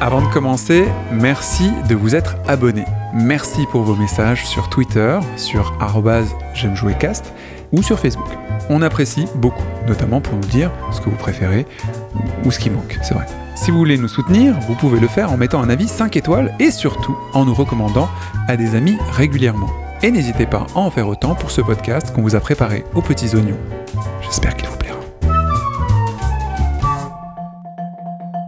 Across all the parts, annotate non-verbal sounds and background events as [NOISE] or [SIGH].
Avant de commencer, merci de vous être abonné. Merci pour vos messages sur Twitter, sur j'aime jouer cast ou sur Facebook. On apprécie beaucoup, notamment pour nous dire ce que vous préférez ou ce qui manque, c'est vrai. Si vous voulez nous soutenir, vous pouvez le faire en mettant un avis 5 étoiles et surtout en nous recommandant à des amis régulièrement. Et n'hésitez pas à en faire autant pour ce podcast qu'on vous a préparé aux petits oignons. J'espère qu'il vous plaira.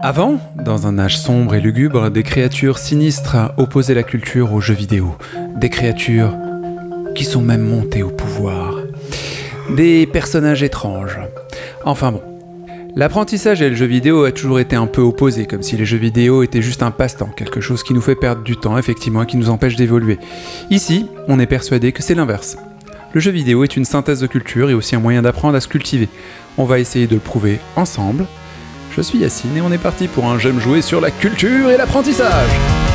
Avant, dans un âge sombre et lugubre, des créatures sinistres opposaient la culture aux jeux vidéo. Des créatures qui sont même montées au pouvoir. Des personnages étranges. Enfin bon. L'apprentissage et le jeu vidéo a toujours été un peu opposé, comme si les jeux vidéo étaient juste un passe-temps, quelque chose qui nous fait perdre du temps, effectivement, et qui nous empêche d'évoluer. Ici, on est persuadé que c'est l'inverse. Le jeu vidéo est une synthèse de culture et aussi un moyen d'apprendre à se cultiver. On va essayer de le prouver ensemble. Je suis Yacine et on est parti pour un j'aime jouer sur la culture et l'apprentissage.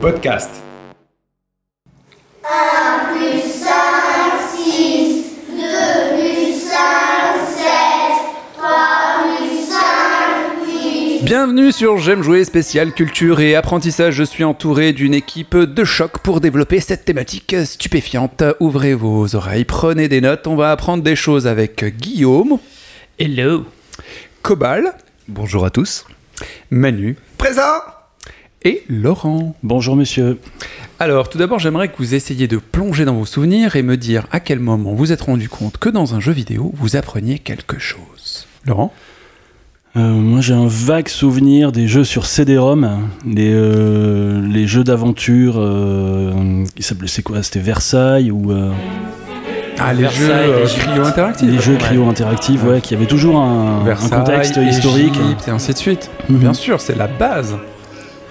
Podcast. 1 plus 5, 6, 2 plus 5, 7, 3 plus 5, 8. Bienvenue sur J'aime jouer spécial culture et apprentissage. Je suis entouré d'une équipe de choc pour développer cette thématique stupéfiante. Ouvrez vos oreilles, prenez des notes. On va apprendre des choses avec Guillaume. Hello. Cobal. Bonjour à tous. Manu. Présent Et Laurent. Bonjour monsieur. Alors, tout d'abord, j'aimerais que vous essayiez de plonger dans vos souvenirs et me dire à quel moment vous êtes rendu compte que dans un jeu vidéo, vous appreniez quelque chose. Laurent Euh, moi j'ai un vague souvenir des jeux sur CD-ROM, les, euh, les jeux d'aventure, euh, c'est quoi C'était Versailles ou euh, Ah, les jeux euh, les jeux- cryo interactifs. les jeux cryo interactifs, ouais, qui avaient toujours un, un contexte historique. Égypte, et ainsi de suite. Mhm. Bien sûr, c'est la base.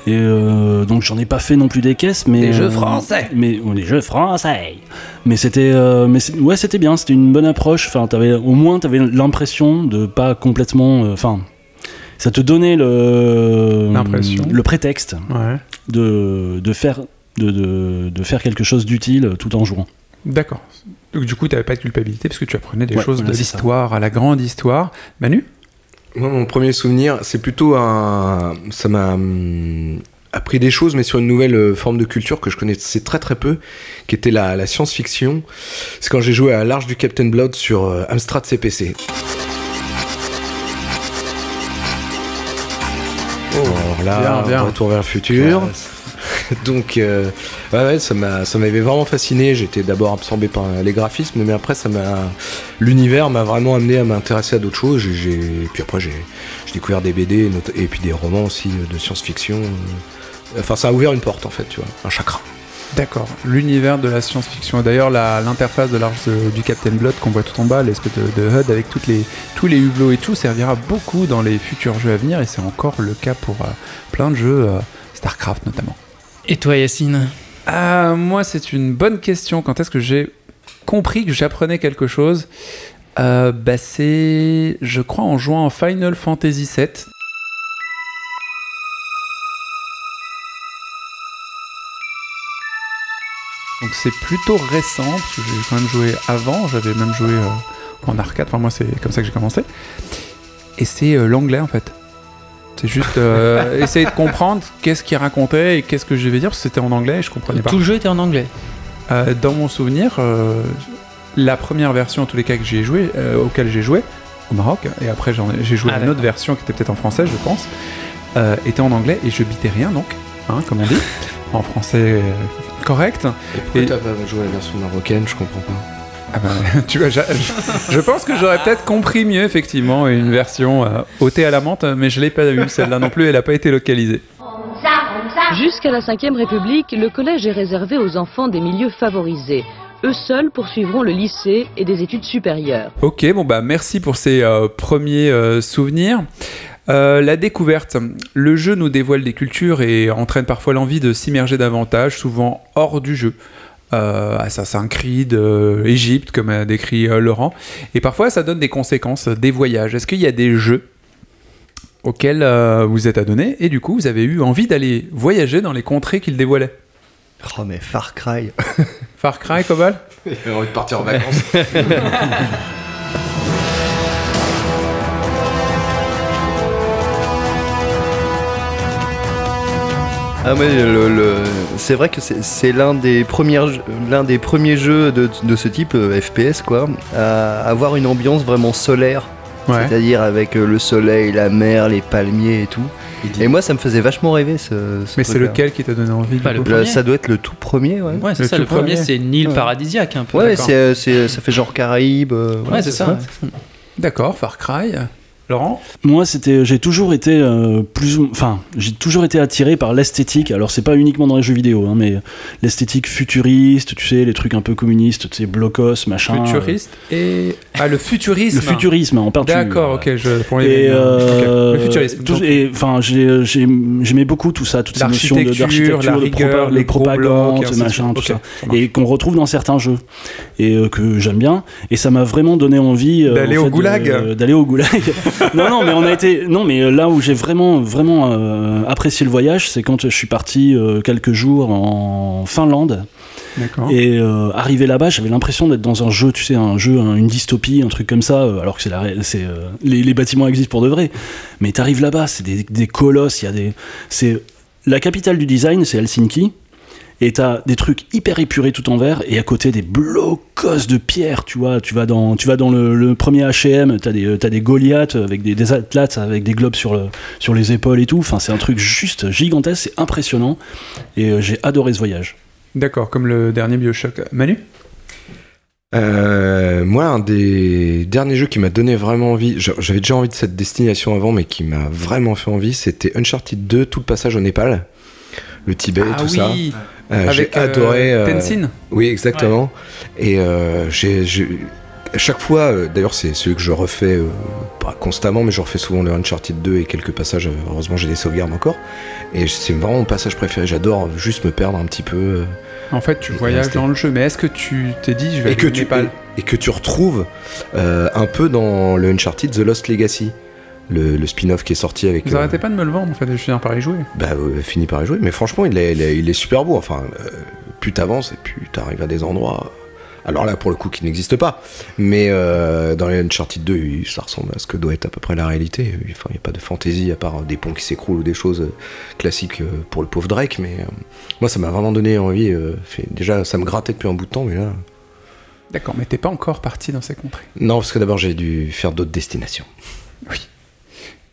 Et euh, donc j'en ai pas fait non plus des caisses, mais Des jeux euh, français. Mais ou des jeux français. Mais c'était, euh, mais ouais, c'était bien. C'était une bonne approche. Enfin, t'avais au moins t'avais l'impression de pas complètement. euh, Enfin, ça te donnait le L'impression. le prétexte Ouais. de, de faire de, de, de faire quelque chose d'utile tout en jouant. D'accord. Donc, du coup, tu n'avais pas de culpabilité parce que tu apprenais des Ouais, choses voilà, de l'histoire à la grande histoire. Manu? Moi, mon premier souvenir, c'est plutôt un. Ça m'a hum, appris des choses, mais sur une nouvelle euh, forme de culture que je connaissais très très peu, qui était la, la science-fiction. C'est quand j'ai joué à l'Arche du Captain Blood sur euh, Amstrad CPC. Alors là, bien, bien. retour vers le futur. [LAUGHS] Donc, euh, ouais, ouais, ça m'a, ça m'avait vraiment fasciné. J'étais d'abord absorbé par les graphismes, mais après, ça m'a, l'univers m'a vraiment amené à m'intéresser à d'autres choses. J'ai, puis après, j'ai, découvert des BD et puis des romans aussi euh, de science-fiction. euh. Enfin, ça a ouvert une porte en fait, tu vois, un chakra. D'accord. L'univers de la science-fiction. D'ailleurs, l'interface de l'arche du Captain Blood qu'on voit tout en bas, l'espèce de, HUD avec les, tous les hublots et tout, servira beaucoup dans les futurs jeux à venir et c'est encore le cas pour plein de jeux, StarCraft notamment. Et toi, Yacine? Ah, moi, c'est une bonne question. Quand est-ce que j'ai compris que j'apprenais quelque chose? Euh, bah, c'est, je crois, en jouant en Final Fantasy VII. Donc c'est plutôt récent, parce que j'ai quand même joué avant, j'avais même joué euh, en arcade, enfin moi c'est comme ça que j'ai commencé. Et c'est euh, l'anglais en fait. C'est juste euh, essayer de comprendre qu'est-ce qu'il racontait et qu'est-ce que je vais dire, parce que c'était en anglais et je comprenais pas. Tout le jeu était en anglais. Euh, dans mon souvenir, euh, la première version, en tous les cas, que j'ai joué, euh, auquel j'ai joué, au Maroc, et après j'ai joué Ah, à une autre version qui était peut-être en français, je pense, euh, était en anglais et je bitais rien donc, hein, comme on dit, en français euh, correct. Et pourquoi Et- t'as pas joué à la version marocaine? Je comprends pas. Ah bah, [LAUGHS] tu vois, j'a- je pense que j'aurais peut-être compris mieux, effectivement, une version euh, ôtée à la menthe, mais je l'ai pas eue, celle-là non plus, elle n'a pas été localisée. Jusqu'à la Ve République, le collège est réservé aux enfants des milieux favorisés. Eux seuls poursuivront le lycée et des études supérieures. Ok, bon bah merci pour ces euh, premiers euh, souvenirs. Euh, la découverte. Le jeu nous dévoile des cultures et entraîne parfois l'envie de s'immerger davantage, souvent hors du jeu. Euh, Assassin's Creed, euh, Égypte, comme a décrit euh, Laurent. Et parfois, ça donne des conséquences, des voyages. Est-ce qu'il y a des jeux auxquels euh, vous êtes adonnés et du coup, vous avez eu envie d'aller voyager dans les contrées qu'ils dévoilaient? Oh, mais Far Cry. Far Cry, Cobal [LAUGHS] J'ai envie de partir en vacances. [LAUGHS] Ah ouais, le- le- c'est vrai que c'est c'est l'un des, des premiers jeux de, de ce type, euh, FPS, quoi, à avoir une ambiance vraiment solaire. Ouais. C'est-à-dire avec euh, le soleil, la mer, les palmiers et tout. Et moi, ça me faisait vachement rêver ce, ce Mais c'est lequel qui t'a donné envie Bah, le premier. Ça doit être le tout premier, ouais. Ouais, c'est Le ça. Le premier, premier. c'est une île Ouais. paradisiaque un peu. Ouais, c'est- ça fait genre Caraïbes. euh, Ouais, c'est ça. D'accord, Far Cry. Laurent Moi, c'était, j'ai toujours été euh, plus, enfin, j'ai toujours été attiré par l'esthétique. Alors, c'est pas uniquement dans les jeux vidéo, hein, mais l'esthétique futuriste, tu sais, les trucs un peu communistes, tu sais, blocos, machin. Futuriste et. Ah, le euh, futurisme Le futurisme en peinture. D'accord, ok, je. Pour les Et euh, ok. Le futurisme. tout- et, enfin, j'aimais beaucoup tout ça, toutes ces notions de- L'architecture, d'architecture, la de, rigueur, les de gros propagande, blocs, et ainsi de machin, tout ça. Et qu'on retrouve dans certains jeux. Et euh, que j'aime bien. Et ça m'a vraiment donné envie. euh, D'aller au goulag. D'aller au goulag. [LAUGHS] non, non, mais on a été. Non, mais euh, là où j'ai vraiment, vraiment euh, apprécié le voyage, c'est quand je suis parti euh, quelques jours en Finlande. Et euh, arrivé là-bas, j'avais l'impression d'être dans un jeu, tu sais, un jeu, un- une dystopie, un truc comme ça, euh, alors que c'est euh, les, les bâtiments existent pour de vrai. Mais t'arrives là-bas, c'est des, des colosses, il y a des, c'est la capitale du design, c'est Helsinki. Et t'as des trucs hyper épurés tout en vert, et à côté des blocos de pierre, tu vois. Tu vas dans, tu vas dans le, le premier HM, t'as des, t'as des Goliaths avec des, des athlètes avec des globes sur, le, sur les épaules et tout. Enfin, c'est un truc juste gigantesque, c'est impressionnant. Et euh, j'ai adoré ce voyage. D'accord, comme le dernier Bioshock. Manu? Euh, moi, un des derniers jeux qui m'a donné vraiment envie, j'a- j'avais déjà envie de cette destination avant, mais qui m'a vraiment fait envie, c'était Uncharted 2, tout le passage au Népal, le Tibet, Ah tout ça. oui j'ai Avec euh, adoré. euh, Tenzin Oui, exactement. Et euh, j'ai, j'ai- à chaque fois, euh, d'ailleurs, c'est celui que je refais euh, pas constamment, mais je refais souvent le Uncharted 2 et quelques passages. euh, heureusement, j'ai des sauvegardes encore. Et c'est vraiment mon passage préféré. J'adore juste me perdre un petit peu. euh, En fait, tu voyages rester. dans le jeu, mais est-ce que tu t'es dit, je vais et aller que au tu Népal et, et que tu retrouves euh, un peu dans le Uncharted The Lost Legacy. Le, le spin-off qui est sorti avec. Vous euh, arrêtez pas de me le vendre, en fait, je finis par y jouer. bah, euh, fini par y jouer. Mais franchement, il est, il est, il est super beau. Enfin, euh, plus t'avances et plus t'arrives à des endroits. Alors là, pour le coup, qui n'existe pas. Mais euh, dans les Uncharted 2, il- ça ressemble à ce que doit être à peu près la réalité. Enfin, il n'y a pas de fantaisie à part des ponts qui s'écroulent ou des choses euh, classiques pour le pauvre Drake. Mais moi, ça m'a vraiment donné envie. fait- déjà, ça me grattait depuis un bout de temps, mais là. D'accord, mais t'es pas encore parti dans ces contrées. Non, parce que d'abord, j'ai dû faire d'autres destinations.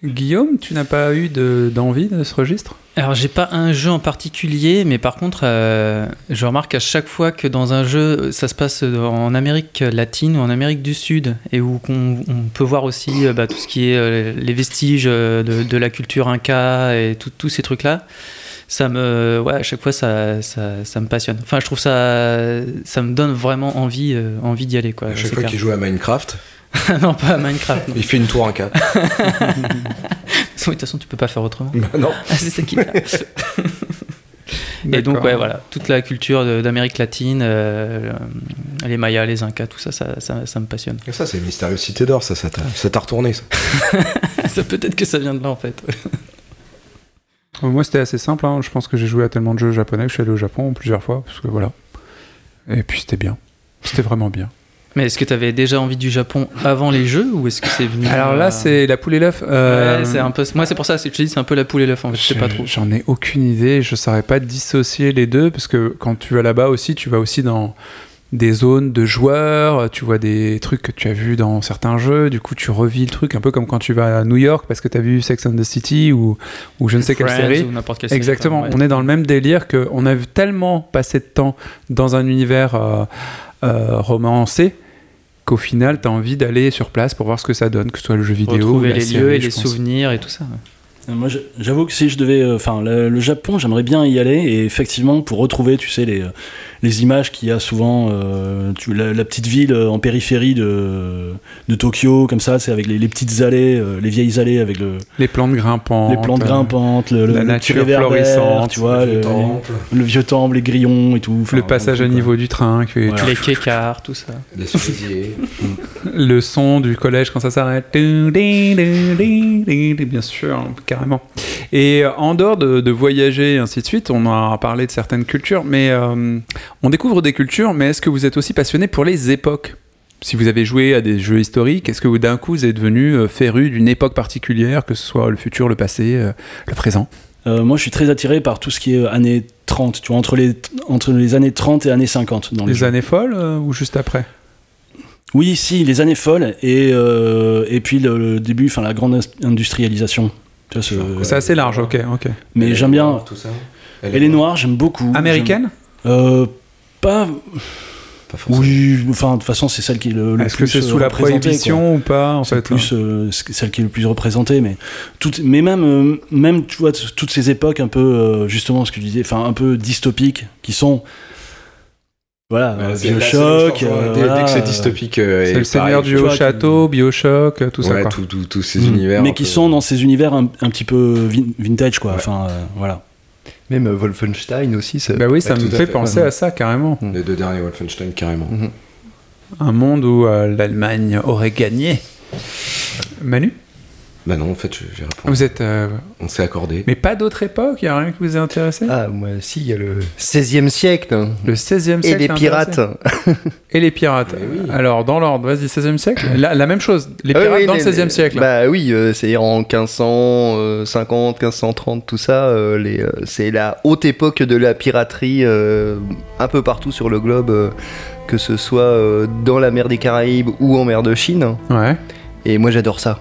Guillaume, tu n'as pas eu de- d'envie de, ce registre? Alors j'ai pas un jeu en particulier, mais par contre, euh, je remarque à chaque fois que dans un jeu, ça se passe en Amérique latine ou en Amérique du Sud, et où on, on peut voir aussi euh, bah, tout ce qui est euh, les vestiges de, de la culture inca et tous ces trucs-là. Ça me, ouais, à chaque fois, ça, ça, ça me passionne. Enfin, je trouve ça, ça me donne vraiment envie, euh, envie d'y aller, quoi. à chaque fois qu'il joue à Minecraft, [LAUGHS] non, pas à Minecraft. non. il fait une tour en 4. [LAUGHS] De toute façon, tu peux pas faire autrement. non. [LAUGHS] Ah, c'est ça qui est. Et donc, ouais, voilà, toute la culture d'Amérique latine, euh, les Mayas, les Incas, tout ça, ça, ça, ça me passionne. Et ça, c'est Mystérieux Cité d'Or, ça, ça t'a ça t'a retourné, ça. ça peut-être que ça vient de là, en fait. Euh, Moi, c'était assez simple. hein. Je pense que j'ai joué à tellement de jeux japonais que je suis allé au Japon plusieurs fois, parce que voilà. Et puis c'était bien. C'était vraiment bien. Mais est-ce que tu avais déjà envie du Japon avant les jeux ou est-ce que c'est venu Alors euh, là, c'est la poule et l'œuf. euh, Ouais, c'est un peu. Moi, c'est pour ça. c'est- Je te dis, c'est un peu la poule et l'œuf. En fait, je sais pas trop. J'en ai aucune idée. Je saurais pas dissocier les deux parce que quand tu vas là-bas aussi, tu vas aussi dans des zones de joueurs. Tu vois des trucs que tu as vus dans certains jeux. Du coup, tu revis le truc un peu comme quand tu vas à New York parce que tu as vu Sex and the City ou, ou je ne sais quelle série. ou n'importe quelle série, Exactement. Ouais. On est dans le même délire que on a vu tellement passé de temps dans un univers euh, euh, romancé qu'au final, tu as envie d'aller sur place pour voir ce que ça donne, que ce soit le jeu vidéo, ou Retrouver la les série, lieux et les pense. souvenirs et tout ça. Euh, Moi, j'avoue que si je devais, euh, enfin, le, le Japon, j'aimerais bien y aller et effectivement pour retrouver, tu sais, les, euh, les images qu'il y a souvent, euh, tu, la, la petite ville euh, en périphérie de, de Tokyo, comme ça, c'est avec les, les petites allées, euh, les vieilles allées avec le, Les plantes grimpantes. les plantes grimpantes, le, la le nature florissante, tu vois, Le le, temple, le vieux temple, les grillons et tout. Le passage à niveau du train, Voilà. Les kékars, tout ça. les cerisiers. [LAUGHS] le son du collège quand ça s'arrête. Bien sûr, carrément. Et en dehors de, de voyager et ainsi de suite, on a parlé de certaines cultures, mais euh, on découvre des cultures, mais est-ce que vous êtes aussi passionné pour les époques? Si vous avez joué à des jeux historiques, est-ce que vous d'un coup vous êtes devenu euh, féru d'une époque particulière, que ce soit le futur, le passé, euh, le présent? Euh, moi, je suis très attiré par tout ce qui est années 30, tu vois, entre les, entre les années 30 et années 50 dans les années folles euh, ou juste après? Oui, si, les années folles et, euh, et puis le, le début, enfin la grande industrialisation. Tu vois, ce- C'est assez large, ok, ok. mais j'aime bien. Tout ça? Elle est noire, j'aime beaucoup. Américaine? J'aime- euh, Pas. Pas forcément. Oui, enfin, de toute façon, c'est celle qui est le, le Est-ce que c'est euh, sous la prohibition ou pas en quoi. C'est fait plus euh, c'est celle qui est le plus représentée, mais toutes, mais même, euh, même, tu vois, toutes ces époques un peu, euh, justement, ce que je disais, enfin, un peu dystopiques, qui sont, voilà, euh, là, Bioshock, euh, dès, dès voilà, que c'est euh, dystopique, euh, C'est et le Seigneur du tu Haut Château, Bioshock, euh, tout ça ouais, quoi. tout- tous ces Mm. univers. mais qui peu- sont dans ces univers un, un petit peu vin- vintage quoi Ouais. enfin euh, voilà Même euh, Wolfenstein aussi. ça- Bah oui, ça Ouais, me fait. penser à ça carrément. Les deux derniers Wolfenstein, carrément. Mhm. Un monde où euh, l'Allemagne aurait gagné. Manu? Bah non, en fait, je- j'ai répondu. Vous êtes. euh, On s'est accordé. Mais pas d'autre époque Il a rien qui vous ait intéressé? Ah, moi, si, il y a le 16e siècle. hein. Le 16e siècle Et les pirates. Et les pirates. Oui. Alors, dans l'ordre, vas-y, 16e siècle la, la même chose. Les Ah oui, pirates oui, dans les- le 16e les- siècle. Bah oui, euh, c'est en 1550, 1530, tout ça. euh, les, euh, c'est la haute époque de la piraterie euh, un peu partout sur le globe, euh, que ce soit euh, dans la mer des Caraïbes ou en mer de Chine. Ouais. Et moi j'adore ça.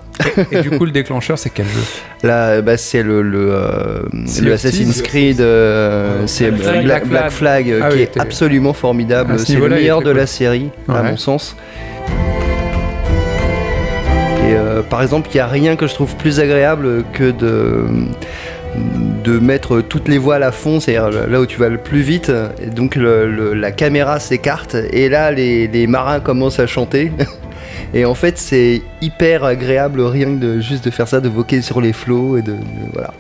Et du coup, le déclencheur, c'est quel jeu [LAUGHS] Là, bah, c'est le, le, euh, le Assassin's. Creed, euh, Ouais, c'est Black Black, Flag. Black Flag, euh, Ah qui oui, est absolument formidable. ce C'est le meilleur de cool. la série, à mon sens. Et euh, par exemple, il n'y a rien que je trouve plus agréable que de de mettre toutes les voiles à fond, c'est-à-dire là où tu vas le plus vite, et donc le- le- la caméra s'écarte, et là les, les marins commencent à chanter. [LAUGHS] Et en fait, c'est hyper agréable rien que juste de faire ça, de voquer sur les flots et de, voilà.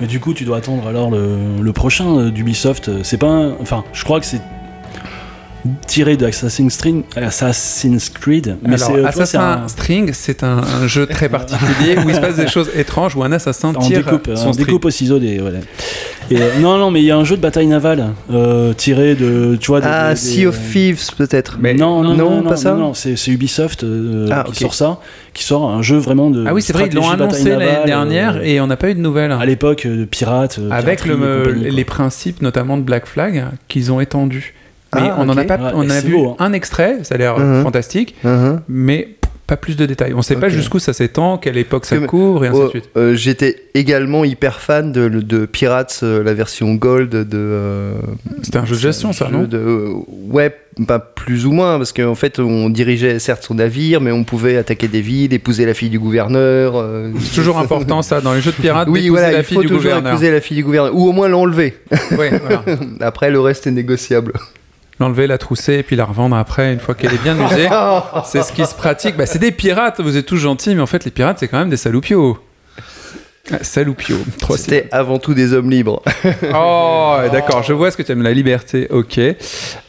mais du coup tu dois attendre alors le, le prochain euh, d'Ubisoft c'est pas enfin je crois que c'est tiré de Assassin's Creed, Assassin's Creed mais Alors, c'est euh, tu vois, c'est Assassin un- String, c'est un, un jeu très [LAUGHS] particulier où il se passe des choses étranges où un assassin tire découpe, son en string. découpe au ciseau des voilà. Et, euh, non non mais il y a un jeu de bataille navale euh, tiré de tu vois des- Ah, des- Sea of Thieves peut-être. Mais- non, non, non, non, pas non, ça non, non, c'est Ubisoft euh, Ah, qui sort ça, qui sort un jeu vraiment de Ah oui, c'est vrai, ils l'ont annoncé l'année dernière euh, et on n'a pas eu de nouvelles. à l'époque de pirates, Avec le, les principes, notamment de Black Flag, qu'ils ont étendus. Mais Ah, on en a pas, Ouais, on a vu beau, hein. un extrait, ça a l'air Mhm. fantastique, Mhm. mais pas plus de détails. On sait pas jusqu'où ça s'étend, quelle époque ça couvre et ainsi Oh, de suite. euh, J'étais également hyper fan de, de Pirates, euh, la version Gold de. euh, C'était un jeu de gestion, ça, jeu non de- euh, Ouais, pas plus ou moins, parce qu'en fait, on dirigeait certes son navire, mais on pouvait attaquer des villes, épouser la fille du gouverneur. euh, C'est toujours [LAUGHS] important ça dans les jeux de pirates. Oui, d'épouser voilà, la il fille faut du toujours gouverneur. épouser la fille du gouverneur, ou au moins l'enlever. Ouais, voilà. [LAUGHS] Après, le reste est négociable. L'enlever, la trousser et puis la revendre après une fois qu'elle est bien usée. [LAUGHS] c'est ce qui se pratique. Bah, c'est des pirates. Vous êtes tous gentils, mais en fait, les pirates, c'est quand même des saloupios. Ah, Saloupios. Trois C'était avant tout des hommes libres. [LAUGHS] Oh, d'accord, je vois ce que tu aimes, la liberté, ok.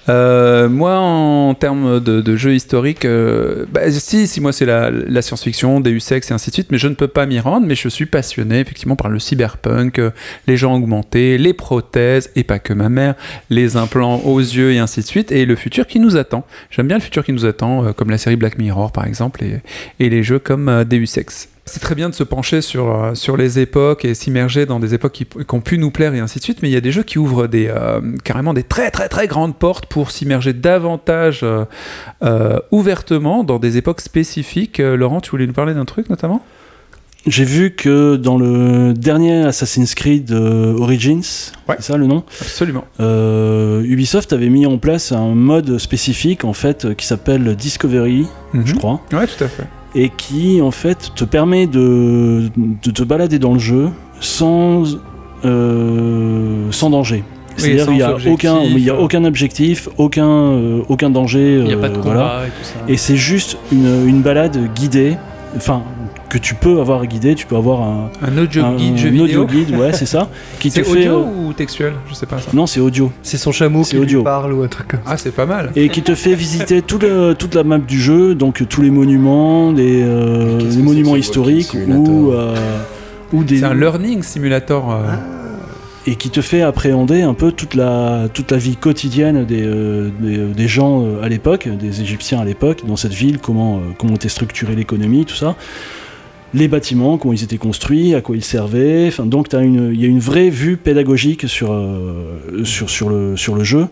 Euh, moi, en termes de, de jeux historiques, euh, bah, si, si, moi c'est la, la science-fiction, Deus Ex et ainsi de suite, mais je ne peux pas m'y rendre, mais je suis passionné effectivement par le cyberpunk, euh, les gens augmentés, les prothèses, et pas que ma mère, les implants aux yeux et ainsi de suite, et le futur qui nous attend. J'aime bien le futur qui nous attend, comme la série Black Mirror par exemple, et, et les jeux comme Deus Ex. C'est très bien de se pencher sur, euh, sur les époques et s'immerger dans des époques qui, qui ont pu nous plaire et ainsi de suite, mais il y a des jeux qui ouvrent des, euh, carrément des très très très grandes portes pour s'immerger davantage euh, euh, ouvertement dans des époques spécifiques. Laurent, tu voulais nous parler d'un truc notamment? J'ai vu que dans le dernier Assassin's Creed euh, Origins, Ouais. c'est ça le nom? Absolument. euh, Ubisoft avait mis en place un mode spécifique en fait qui s'appelle Discovery, je Mhm. crois, Ouais, tout à fait. Et qui en fait te permet de, de te balader dans le jeu sans, euh, sans danger. C'est-à-dire qu'il n'y a, objectif, aucun, il y a euh. aucun objectif, aucun, euh, aucun danger. Il n'y a pas de combat voilà. et tout ça. Et c'est juste une, une balade guidée, enfin, que tu peux avoir guidée, tu peux avoir un, Un audio un guide jeu audio vidéo. guide, ouais, c'est ça, [LAUGHS] qui te C'est fait. audio euh, ou textuel? Je sais pas ça. Non, c'est audio. C'est son chameau C'est qui audio. lui parle ou un truc comme ça. Ah, c'est pas mal. Et qui te fait visiter tout le- toute la map du jeu, donc tous les monuments, les, euh, les monuments historiques ou, euh, ou des C'est un learning simulator. euh, et qui te fait appréhender un peu toute la toute la vie quotidienne des, euh, des, des gens euh, à l'époque, des Égyptiens à l'époque, dans cette ville, comment euh, comment était structurée l'économie, tout ça. Les bâtiments, comment ils étaient construits, à quoi ils servaient. Enfin, donc il y a une vraie vue pédagogique sur, euh, sur, sur, le, sur le jeu.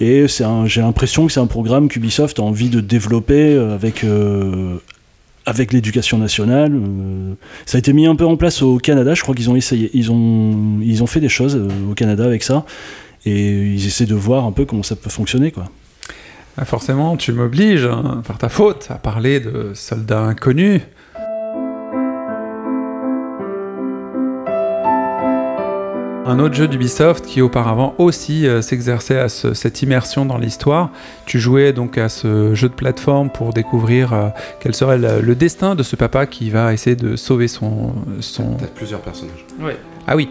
Et j'ai l'impression que c'est un programme qu'Ubisoft a envie de développer euh, avec, euh, avec l'éducation nationale. ça a été mis un peu en place au Canada, je crois qu'ils ont essayé, ils ont, ils ont fait des choses au Canada avec ça. Et ils essaient de voir un peu comment ça peut fonctionner. Quoi. ah, forcément, tu m'obliges, hein, par ta faute, à parler de soldats inconnus. Un autre jeu d'Ubisoft qui auparavant aussi euh, s'exerçait à ce- cette immersion dans l'histoire. Tu jouais donc à ce jeu de plateforme pour découvrir euh, quel serait le, le destin de ce papa qui va essayer de sauver son, son, T'as plusieurs personnages. Ah oui.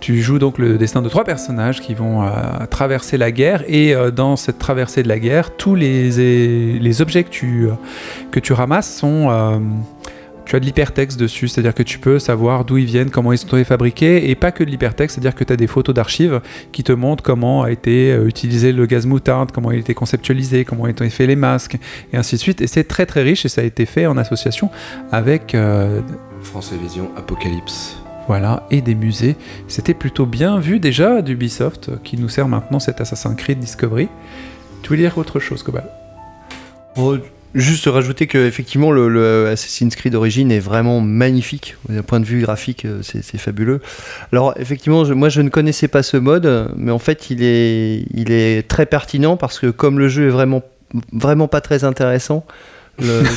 Tu joues donc le destin de trois personnages qui vont euh, traverser la guerre et euh, dans cette traversée de la guerre, tous les, les objets que tu, euh, que tu ramasses sont... tu as de l'hypertexte dessus, c'est-à-dire que tu peux savoir d'où ils viennent, comment ils sont été fabriqués, et pas que de l'hypertexte, c'est-à-dire que tu as des photos d'archives qui te montrent comment a été euh, utilisé le gaz moutarde, comment il a été conceptualisé, comment ont été faits les masques, et ainsi de suite. Et c'est très très riche et ça a été fait en association avec euh, France et Vision, Apocalypse. voilà, et des musées. C'était plutôt bien vu déjà d'Ubisoft, qui nous sert maintenant cet Assassin's Creed Discovery. Tu voulais dire autre chose, Cobal Oh, juste rajouter que effectivement le, le Assassin's Creed Origins est vraiment magnifique. D'un point de vue graphique euh, c'est fabuleux. Alors effectivement je- moi je ne connaissais pas ce mode mais en fait il est il est très pertinent parce que comme le jeu est vraiment vraiment pas très intéressant le- [LAUGHS] je,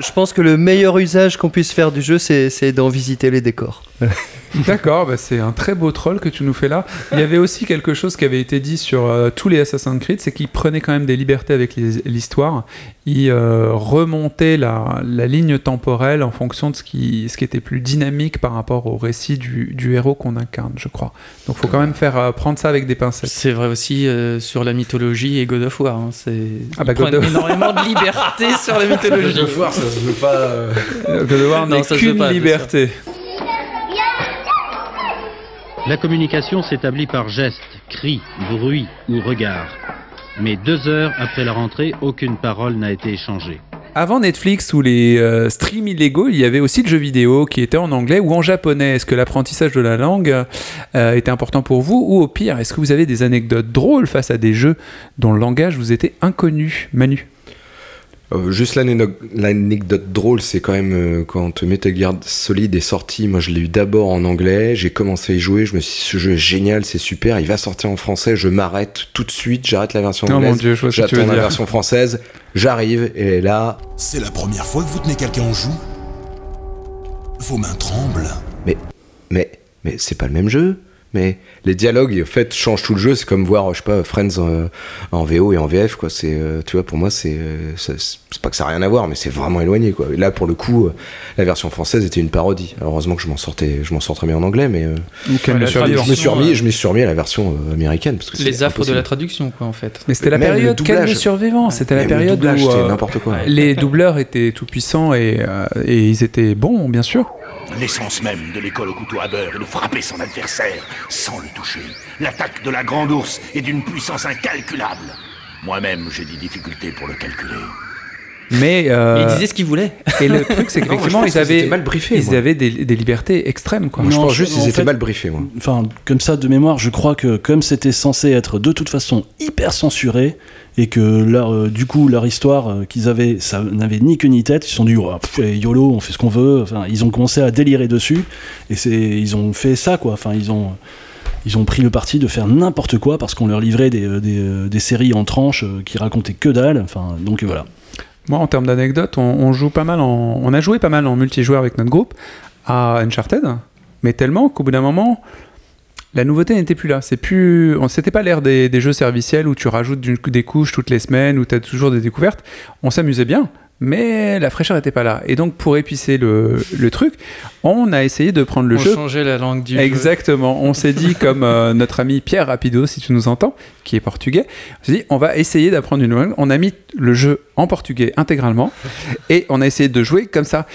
je- je pense que le meilleur usage qu'on puisse faire du jeu c'est d'en visiter les décors [LAUGHS] [LAUGHS] D'accord, bah c'est un très beau troll que tu nous fais là. Il y avait aussi quelque chose qui avait été dit sur euh, tous les Assassin's Creed, c'est qu'ils prenaient quand même des libertés avec l'histoire. Ils euh, remontaient la, la ligne temporelle en fonction de ce qui, ce qui était plus dynamique par rapport au récit du, du héros qu'on incarne, je crois. Donc faut quand même faire euh, prendre ça avec des pincettes. C'est vrai aussi euh, sur la mythologie et God of War. hein, c'est... Ah bah, God of- énormément de liberté sur la [LAUGHS] mythologie. voir, ça se veut pas. euh, [LAUGHS] God of War Non, n'est ça se qu'une liberté. La communication s'établit par gestes, cris, bruits ou regards. Mais deux heures après la rentrée, aucune parole n'a été échangée. Avant Netflix ou les euh, streams illégaux, il y avait aussi le jeu vidéo qui était en anglais ou en japonais. Est-ce que l'apprentissage de la langue euh, était important pour vous Ou au pire, est-ce que vous avez des anecdotes drôles face à des jeux dont le langage vous était inconnu Manu? Euh, juste l'anecdote drôle, c'est quand même euh, quand Metal Gear Solid est sorti. Moi, je l'ai eu d'abord en anglais. J'ai commencé à y jouer. Je me suis dit, ce jeu est génial, c'est super. Il va sortir en français. Je m'arrête tout de suite. J'arrête la version Oh mon anglaise. J'attends la dire. version française. J'arrive et là, C'est la première fois que vous tenez quelqu'un en joue Vos mains tremblent. mais mais c'est pas le même jeu. Mais les dialogues, en fait, changent tout le jeu. C'est comme voir, je sais pas, Friends euh, en VO et en VF, quoi. C'est, euh, tu vois, pour moi, c'est, euh, c'est pas que ça n'a rien à voir, mais c'est vraiment éloigné, quoi. Et là, pour le coup, la version française était une parodie. Alors, heureusement que je m'en sortais, je m'en sors très bien en anglais, mais Ouais, je me suis remis, je me suis remis à la version américaine parce que c'est Les affres de la traduction, quoi, en fait. Mais c'était la Même période. Calme survivant. C'était la Même le période doublage, où euh, n'importe quoi. les doubleurs étaient tout puissants et, euh, et ils étaient bons, bien sûr. L'essence même de l'école au couteau à beurre est de frapper son adversaire sans le toucher. L'attaque de la grande ours est d'une puissance incalculable. Moi-même, j'ai des difficultés pour le calculer. Mais, euh, Mais il disait ce qu'il voulait. et le truc, c'est [LAUGHS] qu'effectivement, ils qu'ils avaient, mal briefés, ils avaient des, des libertés extrêmes, quoi. Moi, je pense je- juste qu'ils en étaient fait- mal briefés, moi. Enfin, comme ça de mémoire, je crois que comme c'était censé être de toute façon hyper censuré et que leur, euh, du coup leur histoire euh, qu'ils avaient, ça n'avait ni queue ni tête, ils se sont dit oh, pff, eh, yolo, on fait ce qu'on veut. Enfin, ils ont commencé à délirer dessus et c'est, ils ont fait ça quoi. Enfin, ils ont ils ont pris le parti de faire n'importe quoi parce qu'on leur livrait des, des, des séries en tranches qui racontaient que dalle. Enfin, donc voilà. Moi, en termes d'anecdotes, on, joue pas mal on a joué pas mal en multijoueur avec notre groupe à Uncharted. mais tellement qu'au bout d'un moment, la nouveauté n'était plus là. C'est plus, on c'était pas l'ère des, des jeux serviciels où tu rajoutes des couches toutes les semaines, où tu as toujours des découvertes. On s'amusait bien, mais la fraîcheur n'était pas là. Et donc pour épicer le, le truc, on a essayé de prendre le On jeu changeait la langue du jeu. Exactement. On s'est dit, [LAUGHS] comme euh, notre ami Pierre Rapido, si tu nous entends, qui est portugais, on s'est dit, on va essayer d'apprendre une langue. On a mis le jeu en portugais intégralement et on a essayé de jouer comme ça.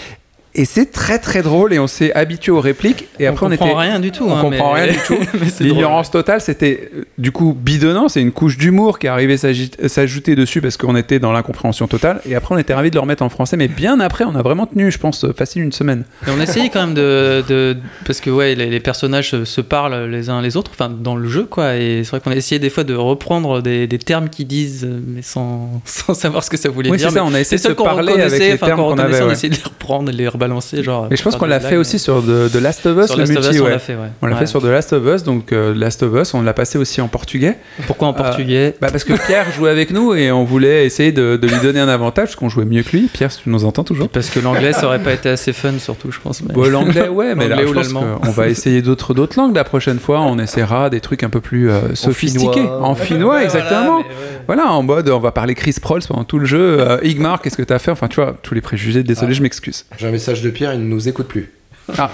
Et c'est très très drôle et on s'est habitué aux répliques et On après on, comprend était rien du tout, On hein, comprend mais- rien du tout. [LAUGHS] L'ignorance totale, c'était euh, du coup bidonnant. C'est une couche d'humour qui s'agit- s'ajouter dessus parce qu'on était dans l'incompréhension totale. Et après on était ravis de le remettre en français, mais bien après on a vraiment tenu, je pense, euh, facile une semaine. Et on essayait quand même de, de- parce que ouais les, les personnages se- se parlent les uns les autres enfin dans le jeu quoi et c'est vrai qu'on a essayé des fois de reprendre des, des termes qu'ils disent mais sans, [LAUGHS] sans savoir ce que ça voulait Oui, dire c'est ça, on a essayé les de se parler avec les termes qu'on avait, on ouais. essayait de les reprendre et de les rebalancer genre Et je pense qu'on l'a fait aussi sur de, de Last of Us, Sur le Last of Us, multi, on l'a fait, ouais. On l'a Ouais. fait sur de Last of Us, donc euh, Last of Us, on l'a passé aussi en portugais. Pourquoi en Euh, portugais bah Parce que Pierre jouait avec nous et on voulait essayer de, de lui donner un avantage, parce qu'on jouait mieux que lui. Pierre, si tu nous entends toujours? parce que l'anglais ça aurait pas été assez fun surtout je pense mais- Bon, l'anglais, ouais, mais là, je pense qu'on va essayer d'autres d'autres langues la prochaine fois. On essaiera des trucs un peu plus euh, sophistiqués. finnois. En finnois, exactement. voilà, en mode, on va parler Chris Prolls pendant tout le jeu. Euh, Igmar, qu'est-ce que t'as fait? Enfin, tu vois, tous les préjugés. Désolé, Ah. je m'excuse. J'ai un message de Pierre, il ne nous écoute plus. Ah.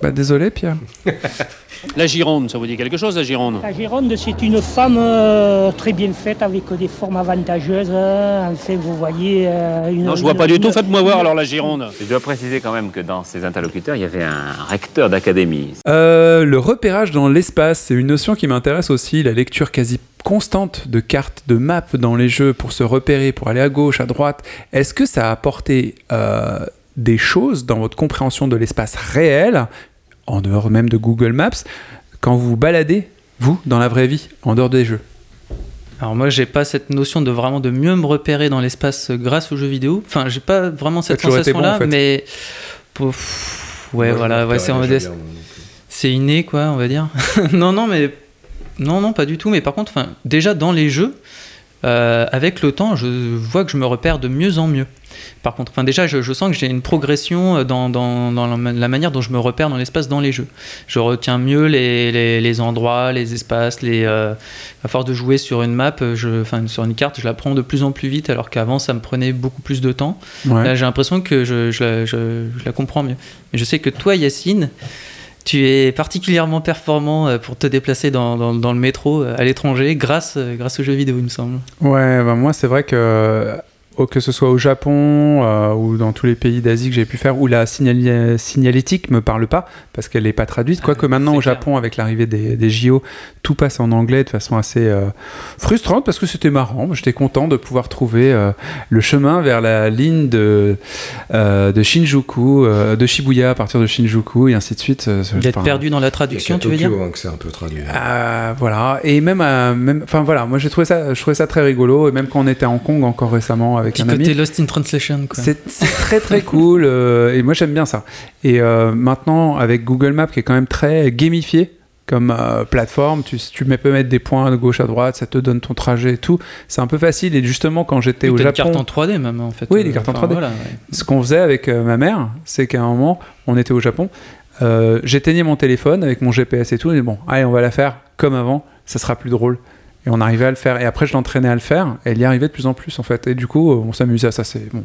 Bah, désolé, Pierre. [LAUGHS] La Gironde, ça vous dit quelque chose, la Gironde? La Gironde, c'est une femme euh, très bien faite avec des formes avantageuses. hein. Enfin, vous voyez. euh, une, Non, je vois une- pas du tout. une- Faites-moi voir alors la Gironde. Je dois préciser quand même que dans ces interlocuteurs, il y avait un recteur d'académie. Euh, le repérage dans l'espace, c'est une notion qui m'intéresse aussi, la lecture quasi constante de cartes, de maps dans les jeux pour se repérer, pour aller à gauche, à droite. Est-ce que ça a apporté euh, des choses dans votre compréhension de l'espace réel, en dehors même de Google Maps, quand vous vous baladez, vous, dans la vraie vie, en dehors des jeux Alors moi j'ai pas cette notion de vraiment de mieux me repérer dans l'espace grâce aux jeux vidéo. Enfin j'ai pas vraiment cette sensation là, bon, en fait. mais Pouf, ouais Moi, voilà ouais c'est plus. c'est inné quoi on va dire. [LAUGHS] non non mais non non pas du tout mais par contre enfin déjà dans les jeux euh, avec le temps je vois que je me repère de mieux en mieux. Par contre, enfin déjà, je, je sens que j'ai une progression euh, dans, dans, dans la, ma- la manière dont je me repère dans l'espace dans les jeux. Je retiens mieux les, les, les endroits, les espaces, les, euh, à force de jouer sur une map, je, enfin sur une carte, je la prends de plus en plus vite, alors qu'avant ça me prenait beaucoup plus de temps. Ouais. Là, j'ai l'impression que je, je la, je- je la comprends mieux. Mais je sais que toi, Yacine, tu es particulièrement performant euh, pour te déplacer dans, dans, dans le métro à l'étranger grâce, grâce aux jeux vidéo, il me semble. Ouais, bah moi c'est vrai que que ce soit au Japon euh, ou dans tous les pays d'Asie que j'ai pu faire, où la signali- signalétique me parle pas parce qu'elle n'est pas traduite. Quoique maintenant au clair. Japon, avec l'arrivée des, des JO, tout passe en anglais de façon assez euh, frustrante parce que c'était marrant. J'étais content de pouvoir trouver euh, le chemin vers la ligne de, euh, de Shinjuku, euh, de Shibuya à partir de Shinjuku et ainsi de suite. Euh, D'être enfin, perdu dans la traduction, tu veux dire? Hein, que c'est un peu traduit. euh, voilà et même euh, même enfin voilà moi j'ai trouvé ça je trouvais ça très rigolo et même quand on était à Hong Kong encore récemment avec Petit un côté ami Lost in Translation, c'est très très [LAUGHS] cool euh, et moi j'aime bien ça et euh, maintenant avec Google Maps qui est quand même très gamifié comme euh, plateforme, tu, peux mettre des points de gauche à droite, ça te donne ton trajet et tout. C'est un peu facile. Et justement, quand j'étais au Japon, une carte en 3D même, en fait. Oui, des cartes en enfin, 3D. voilà, ouais. ce qu'on faisait avec ma mère, c'est qu'à un moment, on était au Japon, j'éteignais mon téléphone avec mon GPS et tout, et bon, allez, on va la faire comme avant, ça sera plus drôle. Et on arrivait à le faire. Et après, je l'entraînais à le faire, et elle y arrivait de plus en plus, en fait. Et du coup, euh, on s'amusait à ça. C'est bon.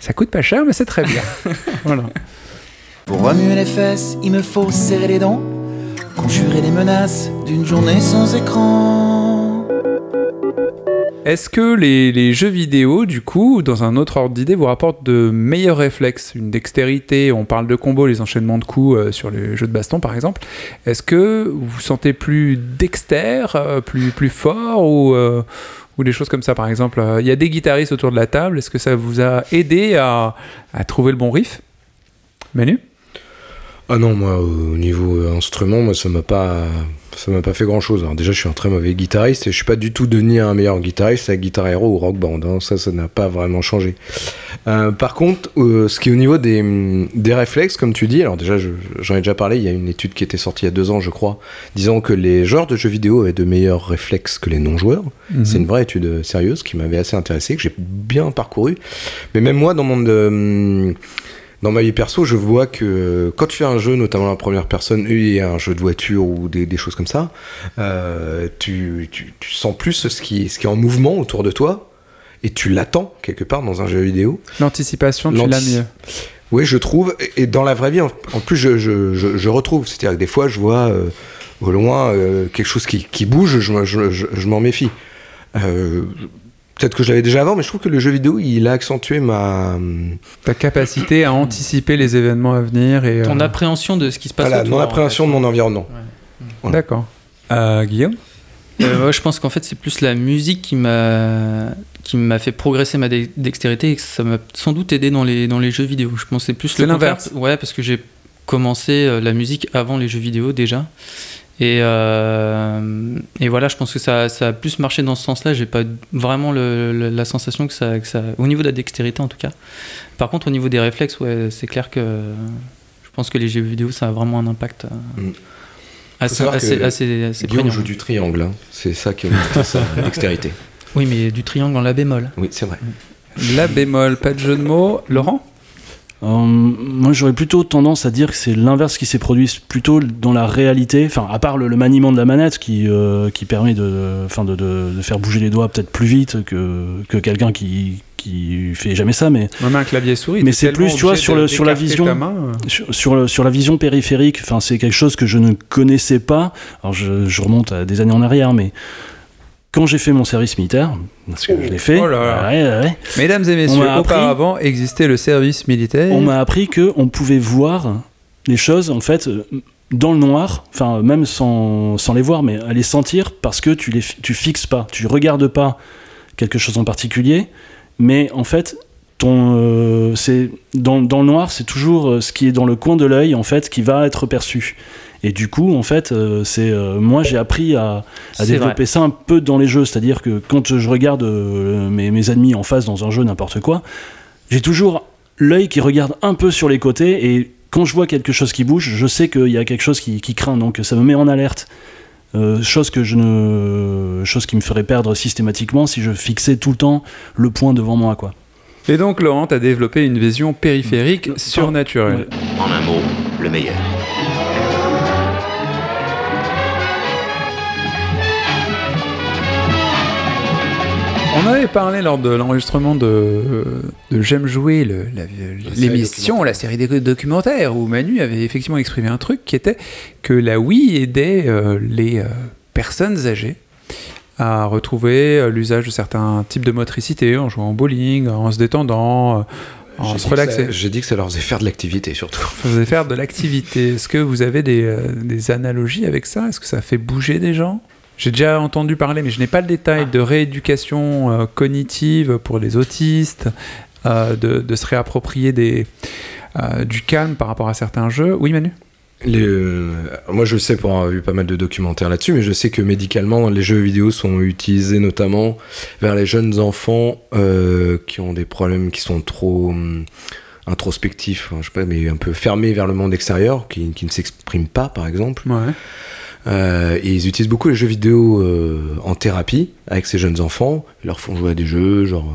Ça coûte pas cher, mais c'est très bien. [LAUGHS] voilà. Pour remuer les fesses, il me faut serrer les dents, conjurer les menaces d'une journée sans écran. Est-ce que les, jeux vidéo, du coup, dans un autre ordre d'idée, vous rapportent de meilleurs réflexes, une dextérité On parle de combos, les enchaînements de coups euh, sur les jeux de baston, par exemple. Est-ce que vous vous sentez plus dexter, euh, plus, plus fort ou, euh, ou des choses comme ça, par exemple Il y a des guitaristes autour de la table. Est-ce que ça vous a aidé à, à trouver le bon riff? Manu? Ah non, moi, au niveau instrument, moi, ça m'a pas, ça m'a pas fait grand chose. Alors déjà, je suis un très mauvais guitariste et je suis pas du tout devenu un meilleur guitariste avec Guitar Hero ou Rock Band. hein. Ça, ça n'a pas vraiment changé. Euh, par contre, euh, ce qui est au niveau des, des réflexes, comme tu dis, alors déjà, je- j'en ai déjà parlé, il y a une étude qui était sortie il y a deux ans, je crois, disant que les joueurs de jeux vidéo avaient de meilleurs réflexes que les non-joueurs. Mhm. C'est une vraie étude euh, sérieuse qui m'avait assez intéressé, que j'ai bien parcouru. Mais même moi, dans mon, euh, dans ma vie perso, je vois que quand tu fais un jeu, notamment la première personne, et un jeu de voiture ou des, des choses comme ça, euh, tu, tu, tu sens plus ce qui, ce qui est en mouvement autour de toi et tu l'attends quelque part dans un jeu vidéo. L'anticipation, tu l'as mieux. Oui, je trouve. Et dans la vraie vie, en, en plus, je, je, je, je retrouve. C'est-à-dire que des fois, je vois euh, au loin euh, quelque chose qui, qui bouge, je, me- je, je, je m'en méfie. Euh, Peut-être que je l'avais déjà avant, mais je trouve que le jeu vidéo, il a accentué ma. Ta capacité à anticiper les événements à venir et. Ton euh, appréhension de ce qui se passe Voilà, autour. mon en appréhension de mon environnement. Voilà. D'accord. Euh, Guillaume? Euh, ouais, je pense qu'en fait, c'est plus la musique qui m'a qui m'a fait progresser ma dextérité et que ça m'a sans doute aidé dans les, dans les jeux vidéo. Je pense c'est plus le l'inverse. Ouais, parce que j'ai commencé la musique avant les jeux vidéo déjà. Et, euh, et voilà, je pense que ça, ça a plus marché dans ce sens-là. J'ai pas vraiment le- le- la sensation que ça, que ça. Au niveau de la dextérité, en tout cas. Par contre, au niveau des réflexes, ouais, c'est clair que je pense que les jeux vidéo, ça a vraiment un impact euh, Mm. Faut assez, assez, assez, assez Guillaume joue du triangle, hein. c'est ça qui montre sa [LAUGHS] dextérité. Oui, mais du triangle en la bémol. Oui, c'est vrai. La bémol, pas de jeu de mots. Laurent? Euh, moi, j'aurais plutôt tendance à dire que c'est l'inverse qui s'est produit plutôt dans la réalité. Enfin, à part le, le maniement de la manette qui, euh, qui permet de, enfin, de, de, de faire bouger les doigts peut-être plus vite que, que quelqu'un qui, qui fait jamais ça. Mais, Même un clavier souris. mais c'est plus, tu vois, sur, le, sur la vision. euh. Sur, sur, le- sur la vision périphérique, enfin, c'est quelque chose que je ne connaissais pas. Alors, je, je remonte à des années en arrière, mais quand j'ai fait mon service militaire, parce que je l'ai fait, Oh là là. ouais, ouais, ouais, Mesdames et On messieurs, m'a appris- auparavant existait le service militaire. on m'a appris que on pouvait voir les choses en fait euh, dans le noir, enfin même sans, sans les voir, mais à les sentir parce que tu les tu fixes pas, tu regardes pas quelque chose en particulier, mais en fait ton euh, c'est dans, dans le noir c'est toujours euh, ce qui est dans le coin de l'œil en fait qui va être perçu. Et du coup, en fait, euh, c'est euh, moi j'ai appris à, développer ça un peu dans les jeux, c'est-à-dire que quand je regarde euh, mes, mes ennemis en face dans un jeu n'importe quoi, j'ai toujours l'œil qui regarde un peu sur les côtés et quand je vois quelque chose qui bouge, je sais qu'il y a quelque chose qui, qui craint, donc ça me met en alerte. Euh, chose que je ne, chose qui me ferait perdre systématiquement si je fixais tout le temps le point devant moi, quoi. Et donc, Laurent, a développé une vision périphérique surnaturelle. En un mot, le meilleur. On avait parlé lors de l'enregistrement de, de J'aime jouer, la- l'émission, la série des documentaires, où Manu avait effectivement exprimé un truc qui était que la Wii aidait euh, les euh, personnes âgées à retrouver euh, l'usage de certains types de motricité en jouant au bowling, en se détendant, euh, en se relaxer. J'ai dit que ça leur faisait faire de l'activité surtout. Ça faisait faire de l'activité. Est-ce que vous avez des, euh, des analogies avec ça? Est-ce que ça fait bouger des gens? J'ai déjà entendu parler, mais je n'ai pas le détail, de rééducation euh, cognitive pour les autistes, euh, de, de se réapproprier des, euh, du calme par rapport à certains jeux. Oui, Manu? Les, euh, moi, je sais pour avoir vu pas mal de documentaires là-dessus, mais je sais que médicalement, les jeux vidéo sont utilisés notamment vers les jeunes enfants euh, qui ont des problèmes qui sont trop hum, introspectifs, hein, je sais pas, mais un peu fermés vers le monde extérieur, qui, qui ne s'expriment pas, par exemple. Ouais. Euh, et ils utilisent beaucoup les jeux vidéo euh, en thérapie avec ces jeunes enfants. Ils leur font jouer à des jeux, genre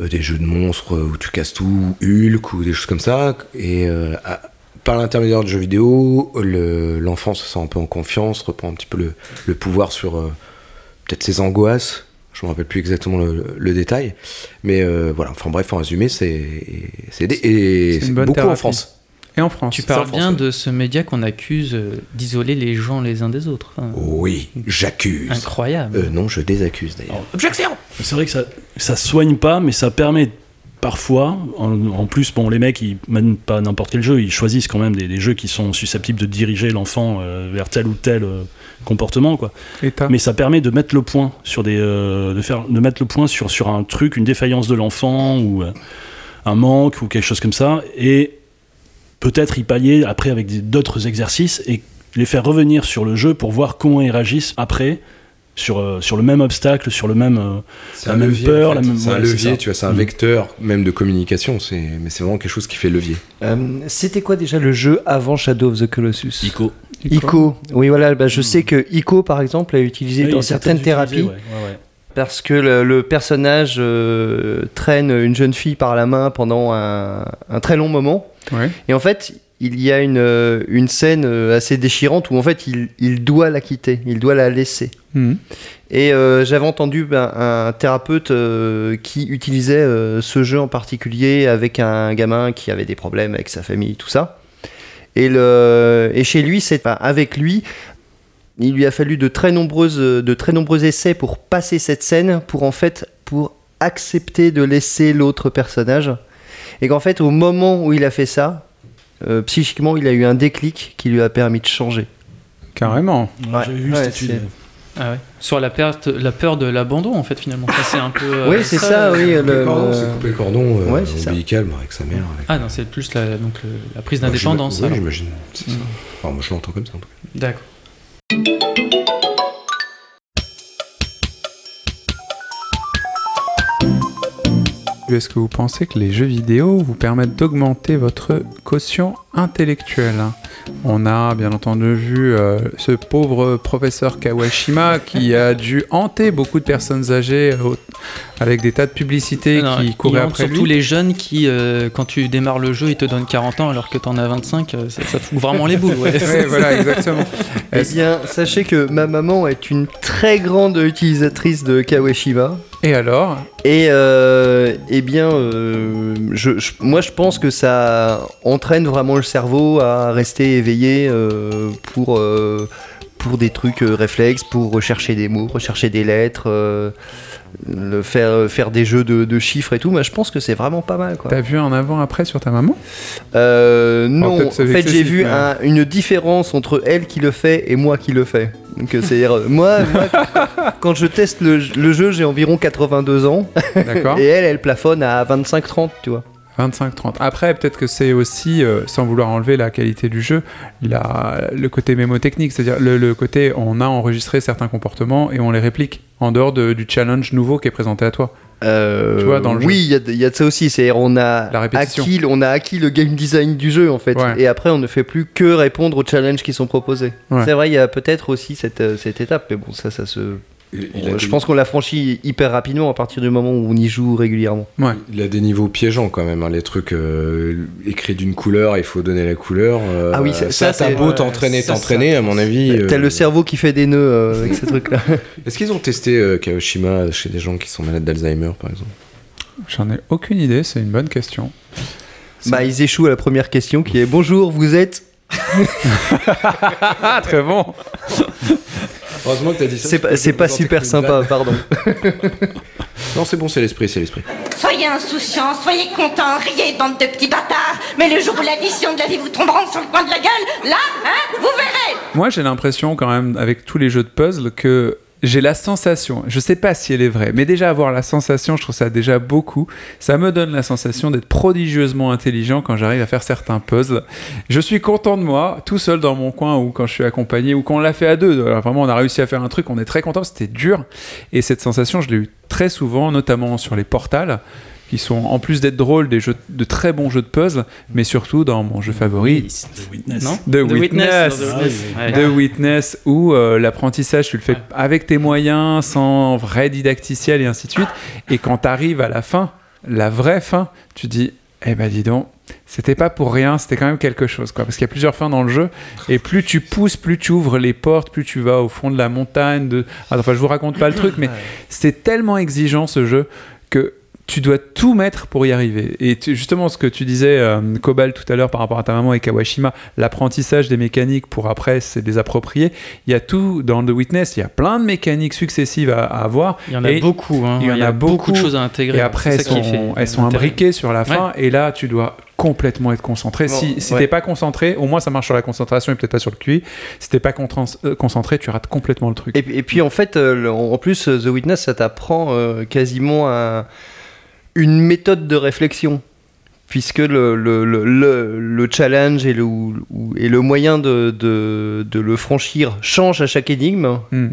euh, des jeux de monstres où tu casses tout, Hulk ou des choses comme ça. Et à- par l'intermédiaire de jeux vidéo, le- l'enfant se sent un peu en confiance, reprend un petit peu le, le pouvoir sur peut-être ses angoisses. Je me rappelle plus exactement le, le détail, mais voilà. Enfin bref, en résumé, c'est c'est beaucoup en thérapie. France. Et en France Tu parles en bien de ce média qu'on accuse euh, d'isoler les gens les uns des autres. Enfin, Oui, j'accuse. Incroyable. Euh, non, je désaccuse d'ailleurs. Objection C'est vrai que ça, ça soigne pas, mais ça permet parfois, en, en plus, bon, les mecs, ils mènent pas n'importe quel jeu, ils choisissent quand même des, des jeux qui sont susceptibles de diriger l'enfant euh, vers tel ou tel euh, comportement, quoi. État. Mais ça permet de mettre le point sur des, euh, de faire, de mettre le point sur sur un truc, une défaillance de l'enfant ou euh, un manque ou quelque chose comme ça, et peut-être y pallier après avec d'autres exercices et les faire revenir sur le jeu pour voir comment ils réagissent après sur, euh, sur le même obstacle, sur le même, euh, C'est la un même levier, peur, en fait. la même C'est un ouais, levier, tu vois, c'est un Mm. vecteur même de communication, c'est mais c'est vraiment quelque chose qui fait levier. Euh, C'était quoi déjà le jeu avant Shadow of the Colossus? Ico. Ico. Oui, voilà. bah, je sais que Ico, par exemple, a utilisé Oui, dans certaines utilisé, thérapies. ouais, ouais, ouais. parce que le, le personnage euh, traîne une jeune fille par la main pendant un, un très long moment. Ouais. Et en fait, il y a une, euh, une scène euh, assez déchirante où en fait il, il doit la quitter, il doit la laisser. Mhm. Et euh, j'avais entendu ben, un thérapeute euh, qui utilisait euh, ce jeu en particulier avec un gamin qui avait des problèmes avec sa famille, tout ça. Et, le, et chez lui, c'est enfin, avec lui, il lui a fallu de très nombreuses, de très nombreux essais pour passer cette scène, pour en fait, pour accepter de laisser l'autre personnage. Et qu'en fait, au moment où il a fait ça, euh, psychiquement, il a eu un déclic qui lui a permis de changer. Carrément. Ouais, J'avais vu ouais, cette étude. Ah ouais. Sur la, perte, la peur de l'abandon, en fait, finalement. Ça, c'est un peu. euh, Oui, c'est ça, oui. Couper le- c'est couper le cordon euh, Ouais, c'est ça. ombilical avec sa mère. Avec... Ah non, c'est plus la, donc, le- la prise d'indépendance. Oui, j'imagine. c'est ça. Mm. Enfin, moi, je l'entends comme ça. en tout cas. D'accord. Est-ce que vous pensez que les jeux vidéo vous permettent d'augmenter votre quotient intellectuel On a bien entendu vu euh, ce pauvre professeur Kawashima qui [LAUGHS] a dû hanter beaucoup de personnes âgées euh, avec des tas de publicités Non, qui il couraient après surtout lui. les jeunes qui, euh, quand tu démarres le jeu, ils te donnent 40 ans alors que t'en as 25, euh, ça, ça fout vraiment les boules. Ouais. [LAUGHS] Ouais, voilà, exactement. Eh bien, sachez que ma maman est une très grande utilisatrice de Kawashima. Et alors Et euh, eh bien, euh, je, je- moi je pense que ça entraîne vraiment le cerveau à rester éveillé euh, pour, pour des trucs réflexes, pour rechercher des mots, rechercher des lettres, le faire, faire des jeux de, de chiffres et tout. Mais je pense que c'est vraiment pas mal. T'as vu un avant-après sur ta maman? Euh, non, en fait j'ai vu mais- un- une différence entre elle qui le fait et moi qui le fais. Donc c'est-à-dire moi, moi, quand je teste le, le jeu j'ai environ 82 ans D'accord. [LAUGHS] et elle elle plafonne à 25-30 tu vois. 25-30. Après, peut-être que c'est aussi, euh, sans vouloir enlever la qualité du jeu, la- le côté mémotechnique, c'est-à-dire le, le côté on a enregistré certains comportements et on les réplique en dehors de- du challenge nouveau qui est présenté à toi. Euh, Tu vois, dans le jeu. oui, il y a de- il y, a de ça aussi. C'est on a acquis, on a acquis le game design du jeu en fait, Ouais. et après on ne fait plus que répondre aux challenges qui sont proposés. Ouais. C'est vrai, il y a peut-être aussi cette, euh, cette étape, mais bon, ça, ça se. Je des- pense qu'on l'a franchi hyper rapidement à partir du moment où on y joue régulièrement. Ouais. il a des niveaux piégeants quand même. hein, les trucs euh, écrits d'une couleur, il faut donner la couleur. euh, Ah oui, ça- ça, t'as beau t'entraîner, ça, t'entraîner, à mon avis. T'as euh, le cerveau qui fait des nœuds euh, avec ces trucs-là. [LAUGHS] Est-ce qu'ils ont testé euh, Kaoshima chez des gens qui sont malades d'Alzheimer, par exemple? J'en ai aucune idée, c'est une bonne question. bah, ils échouent à la première question qui est Bonjour, vous êtes? [LAUGHS] Ah, très bon Heureusement que t'as dit ça. C'est pas, c'est pas super sympa, pardon. [LAUGHS] Non, c'est bon, c'est l'esprit, c'est l'esprit. Soyez insouciants, soyez contents, riez, bande de petits bâtards. Mais le jour où l'addition de la vie vous tombera sur le coin de la gueule, là, hein, vous verrez. Moi, j'ai l'impression quand même, avec tous les jeux de puzzle, que j'ai la sensation, je sais pas si elle est vraie, mais déjà avoir la sensation, je trouve ça déjà beaucoup. Ça me donne la sensation d'être prodigieusement intelligent quand j'arrive à faire certains puzzles. Je suis content de moi, tout seul dans mon coin, ou quand je suis accompagné, ou quand on l'a fait à deux. Alors, vraiment, on a réussi à faire un truc, on est très content, c'était dur. Et cette sensation, je l'ai eu très souvent, notamment sur les portals qui sont en plus d'être drôles des jeux de très bons jeux de puzzle mais surtout dans mon jeu favori. The Witness. Non The Witness. Ah oui. The Witness où euh, l'apprentissage tu le fais avec tes moyens sans vrai didacticiel et ainsi de suite. Et quand tu arrives à la fin la vraie fin tu dis eh ben dis donc c'était pas pour rien c'était quand même quelque chose quoi parce qu'il y a plusieurs fins dans le jeu et plus tu pousses plus tu ouvres les portes plus tu vas au fond de la montagne de enfin je vous raconte pas le truc mais c'est tellement exigeant ce jeu tu dois tout mettre pour y arriver. Et tu- justement, ce que tu disais, euh, Cobalt, tout à l'heure par rapport à ta maman et Kawashima, l'apprentissage des mécaniques pour après se les approprier, il y a tout dans The Witness, il y a plein de mécaniques successives à, à avoir. Il y en a beaucoup, hein. Il y en a, beaucoup de choses à intégrer. Et après, elles sont, fait elles sont l'intérêt. imbriquées sur la fin, et là, tu dois complètement être concentré. si Bon, si ouais. t'es pas concentré, au moins ça marche sur la concentration et peut-être pas sur le QI. Si t'es pas euh, concentré, tu rates complètement le truc. Et, puis- et puis en fait, euh, le- en plus, euh, The Witness, ça t'apprend euh, quasiment un- une méthode de réflexion. Puisque le, le, le, le- le challenge et le, et le moyen de, de, de le franchir change à chaque énigme. Hmm.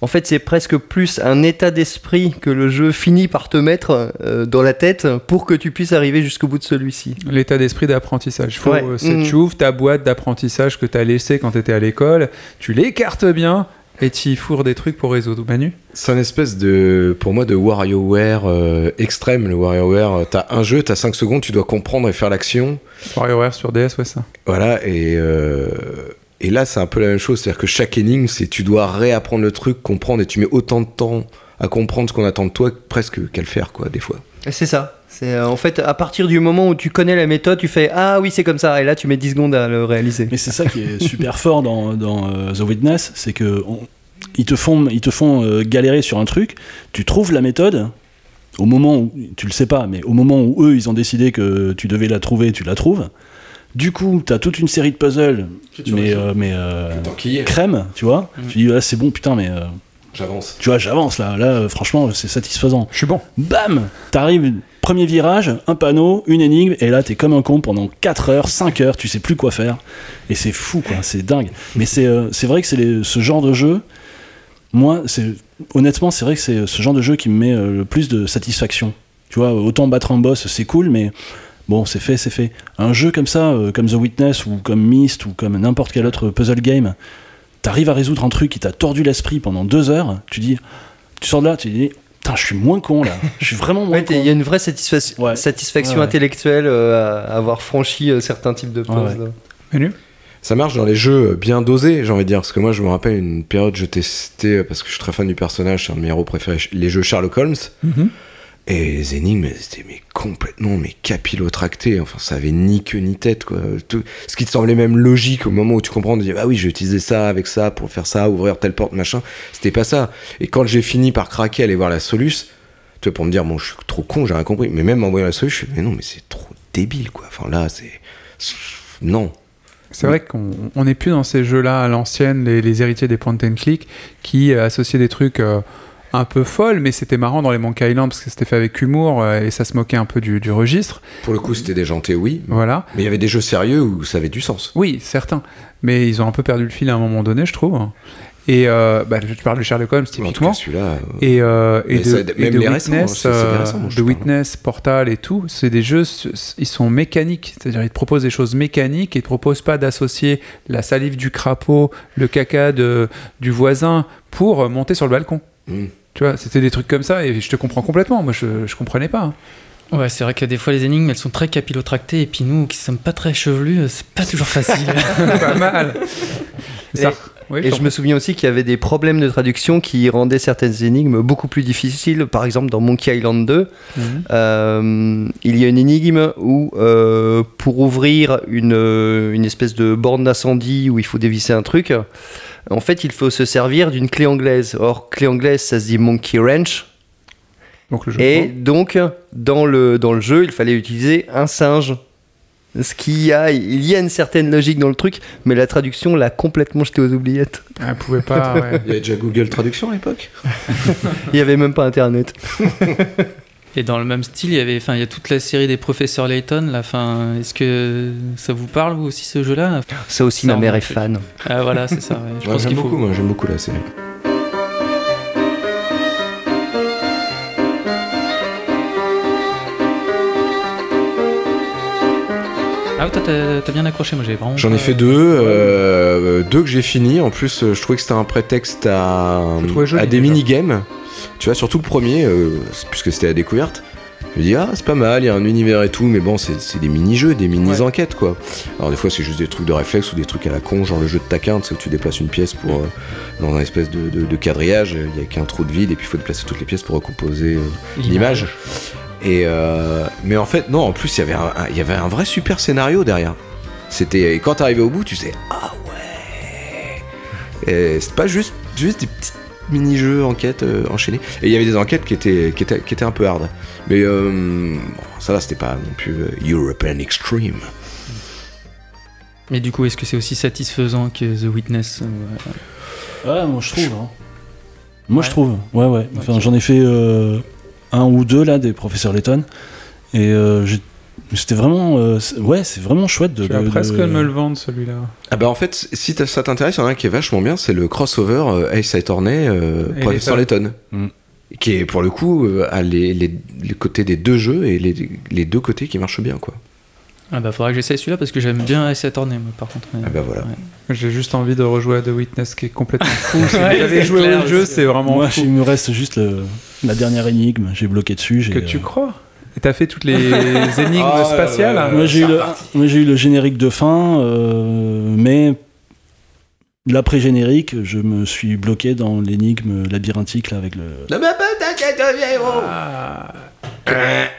En fait, c'est presque plus un état d'esprit que le jeu finit par te mettre euh, dans la tête pour que tu puisses arriver jusqu'au bout de celui-ci. L'état d'esprit d'apprentissage. Faut, Ouais. euh. Tu ouvres ta boîte d'apprentissage que tu as laissée quand tu étais à l'école, tu l'écartes bien, Et tu fourres des trucs pour résoudre Manu C'est un espèce de, pour moi, de WarioWare euh, extrême. Le WarioWare, euh, t'as un jeu, t'as 5 secondes, tu dois comprendre et faire l'action. WarioWare sur DS, ouais, ça. Voilà, et, euh, et là, c'est un peu la même chose. C'est-à-dire que chaque énigme, c'est tu dois réapprendre le truc, comprendre, et tu mets autant de temps à comprendre ce qu'on attend de toi presque qu'à le faire, quoi, des fois. Et C'est ça. C'est euh, en fait à partir du moment où tu connais la méthode, tu fais ah oui c'est comme ça et là tu mets 10 secondes à le réaliser. Mais c'est ça qui est super fort dans, dans, euh, The Witness, c'est que on- ils te font, ils te font euh, galérer sur un truc, tu trouves la méthode, au moment où, tu le sais pas, mais au moment où eux ils ont décidé que tu devais la trouver, tu la trouves. Du coup, t'as toute une série de puzzles, tu mais, euh, mais euh, crème, tu vois. Tu dis, ah, c'est bon, putain, mais. euh, J'avance. tu vois, j'avance là, là, franchement, c'est satisfaisant. Je suis bon. Bam T'arrives, premier virage, un panneau, une énigme, et là, t'es comme un con pendant 4 heures, 5 heures, tu sais plus quoi faire. Et c'est fou, quoi, c'est dingue. Mais c'est euh, vrai que c'est ce genre de jeu, moi, honnêtement, c'est vrai que c'est ce genre de jeu qui me met euh, le plus de satisfaction. Tu vois, autant battre un boss, c'est cool, mais bon, c'est fait, c'est fait. Un jeu comme ça, euh, comme The Witness, ou comme Myst, ou comme n'importe quel autre puzzle game, t'arrives à résoudre un truc qui t'a tordu l'esprit pendant 2 heures, tu dis, tu sors de là, tu dis, putain, je suis moins con là, je suis vraiment moins Ouais, t'es- Il y a une vraie satisfa- satisfaction Ouais, ouais. intellectuelle euh, à avoir franchi euh, certains types de. Manu? Ça marche dans les jeux bien dosés, j'ai envie de dire. Parce que moi, je me rappelle une période, je testais, euh, parce que je suis très fan du personnage, c'est un de mes héros préférés, les jeux Sherlock Holmes. Mhm. Et les énigmes, c'était mais complètement mais capillotracté. Enfin, ça avait ni queue ni tête, quoi. Tout- ce qui te semblait même logique au moment où tu comprends, de dire, ah oui, j'ai utilisé ça avec ça pour faire ça, ouvrir telle porte, machin. C'était pas ça. Et quand j'ai fini par craquer, aller voir la soluce, tu vois, pour me dire, bon, je suis trop con, j'ai rien compris. Mais même en voyant la soluce, je fais, mais non, mais c'est trop débile, quoi. Enfin, là, c'est. Non. C'est vrai qu'on on n'est plus dans ces jeux-là à l'ancienne, les, les héritiers des point and click, qui euh, associaient des trucs euh, un peu folles, mais c'était marrant dans les Monkey Island parce que c'était fait avec humour euh, et ça se moquait un peu du, du registre. Pour le coup, c'était déjanté, oui. Voilà. Mais il y avait des jeux sérieux où ça avait du sens. Oui, certains. Mais ils ont un peu perdu le fil à un moment donné, je trouve. Et euh, bah, je parle de Sherlock Holmes, typiquement. celui-là, euh, et, euh, et de, ça- et Witness, récents, de. Witness, Portal et tout, c'est des jeux, ils sont mécaniques. C'est-à-dire, ils te proposent des choses mécaniques et ils te proposent pas d'associer la salive du crapaud, le caca de, du voisin pour monter sur le balcon. Mm. Tu vois, c'était des trucs comme ça et je te comprends complètement. Moi, je, je comprenais pas. hein. Ouais, c'est vrai que des fois les énigmes elles sont très capillotractées et puis nous qui sommes pas très chevelus, euh, c'est pas toujours facile. [LAUGHS] [LAUGHS] pas mal. Et, Ça- oui, et je me souviens aussi qu'il y avait des problèmes de traduction qui rendaient certaines énigmes beaucoup plus difficiles. Par exemple, dans Monkey Island 2, Mhm. euh, il y a une énigme où, euh, pour ouvrir une, une espèce de borne d'incendie où il faut dévisser un truc, en fait, il faut se servir d'une clé anglaise. Or, clé anglaise, ça se dit Monkey Wrench. Donc le jeu Et donc, dans le, dans le jeu, il fallait utiliser un singe. Ce qui a, il y a une certaine logique dans le truc, mais la traduction l'a complètement jeté aux oubliettes. Elle pouvait pas. ouais. Il y avait déjà Google Traduction à l'époque [LAUGHS] Il y avait même pas Internet. [LAUGHS] Et dans le même style, il y avait, enfin, il y a toute la série des professeurs Layton. Là, enfin, est-ce que ça vous parle vous aussi ce jeu-là? Ça aussi, Ça ma mère est fan. Ah voilà, c'est ça. ouais. [LAUGHS] Je Ouais, pense J'aime qu'il faut. beaucoup, moi, j'aime beaucoup la série. Ah, toi, t'as t'as bien accroché. Moi, j'ai vraiment. J'en ai fait deux, euh, deux que j'ai fini. En plus, euh, je trouvais que c'était un prétexte à, à des déjà. mini-games. Tu vois, surtout le premier, euh, puisque c'était la découverte. Je me dis, ah, c'est pas mal, il y a un univers et tout, mais bon, c'est des mini-jeux, des mini-enquêtes, quoi. Alors, des fois, c'est juste des trucs de réflexe ou des trucs à la con, genre le jeu de taquin, tu sais, où tu déplaces une pièce pour, euh, dans un espèce de, de- de quadrillage, il y a qu'un trou de vide, et puis il faut déplacer toutes les pièces pour recomposer euh, l'image. Et euh, mais en fait, non, en plus, il y avait un, un- il y avait un vrai super scénario derrière. C'était quand t'arrivais au bout, tu sais ah ouais. Et c'est pas juste juste des petits mini-jeux enquêtes euh, enchaînés. Et il y avait des enquêtes qui étaient qui étaient, qui étaient un peu hard. Mais euh, bon, ça là, c'était pas non plus euh, European Extreme. Mais du coup, est-ce que c'est aussi satisfaisant que The Witness euh, Ouais, moi je trouve. hein. Moi Ouais. je trouve. Ouais, ouais. Enfin, j'en ai fait euh, un ou deux là des professeurs Letton. Et euh, j'ai- c'était vraiment. euh, ouais, c'est vraiment chouette de. Tu vas de- presque de- me le vendre celui-là. Ah bah en fait, si ça t'intéresse, il y en a un qui est vachement bien, c'est le crossover euh, Ace Attorney euh, Professeur Layton. Mm. Qui est pour le coup euh, a les, les, les côtés des deux jeux et les, les deux côtés qui marchent bien quoi. Ah bah faudra que j'essaye celui-là parce que j'aime bien Ace Attorney moi par contre. Ah bah voilà. J'ai juste envie de rejouer à The Witness qui est complètement fou. [LAUGHS] Si Ouais, vous avez c'est joué au jeu, c'est- vraiment Moi, fou. il me reste juste le- la dernière énigme. J'ai bloqué dessus. Que tu euh, crois? Et t'as fait toutes les énigmes Ah, spatiales Moi, j'ai eu, le, eu générique de fin, euh, mais l'après-générique, je me suis bloqué dans l'énigme labyrinthique là, avec le. Ah.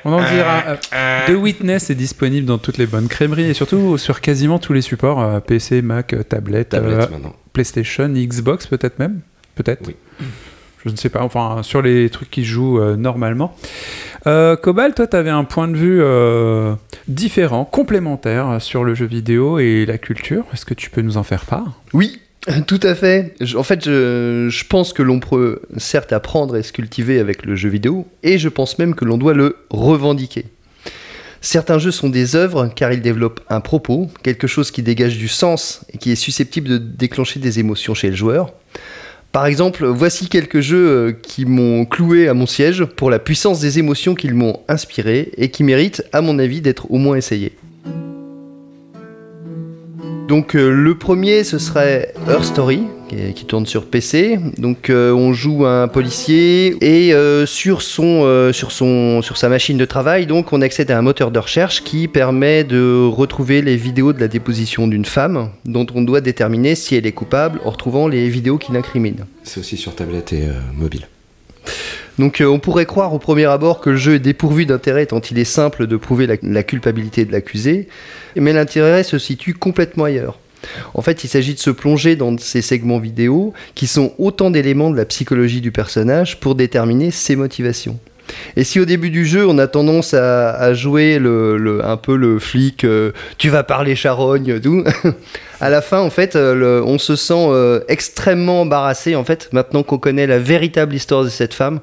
On en dira. euh, The Witness est disponible dans toutes les bonnes crèmeries et surtout sur quasiment tous les supports euh, PC, Mac, euh, tablette, euh. PlayStation, Xbox peut-être même. Peut-être. Oui. Je ne sais pas. Enfin, sur les trucs qui se jouent euh, normalement. Euh, Cobalt, toi, tu avais un point de vue euh, différent, complémentaire euh, sur le jeu vidéo et la culture. Est-ce que tu peux nous en faire part? Oui, [LAUGHS] tout à fait. En fait, je pense que l'on peut certes apprendre et se cultiver avec le jeu vidéo, et je pense même que l'on doit le revendiquer. Certains jeux sont des œuvres car ils développent un propos, quelque chose qui dégage du sens et qui est susceptible de déclencher des émotions chez le joueur. Par exemple, voici quelques jeux euh, qui m'ont cloué à mon siège pour la puissance des émotions qu'ils m'ont inspiré et qui méritent, à mon avis, d'être au moins essayés. Donc euh, le premier ce serait Her Story qui, tourne sur PC. Donc euh, on joue un policier et euh, sur son sur son sur sa machine de travail donc on accède à un moteur de recherche qui permet de retrouver les vidéos de la déposition d'une femme dont on doit déterminer si elle est coupable en retrouvant les vidéos qui l'incriminent. C'est aussi sur tablette et mobile. Donc euh, on pourrait croire au premier abord que le jeu est dépourvu d'intérêt tant il est simple de prouver la, la culpabilité de l'accusé, mais l'intérêt se situe complètement ailleurs. En fait, il s'agit de se plonger dans ces segments vidéo qui sont autant d'éléments de la psychologie du personnage pour déterminer ses motivations. Et si au début du jeu on a tendance à, à jouer le, le- un peu le flic, euh, tu vas parler charogne, tout, [LAUGHS] à la fin en fait euh, le- on se sent euh, extrêmement embarrassé en fait maintenant qu'on connaît la véritable histoire de cette femme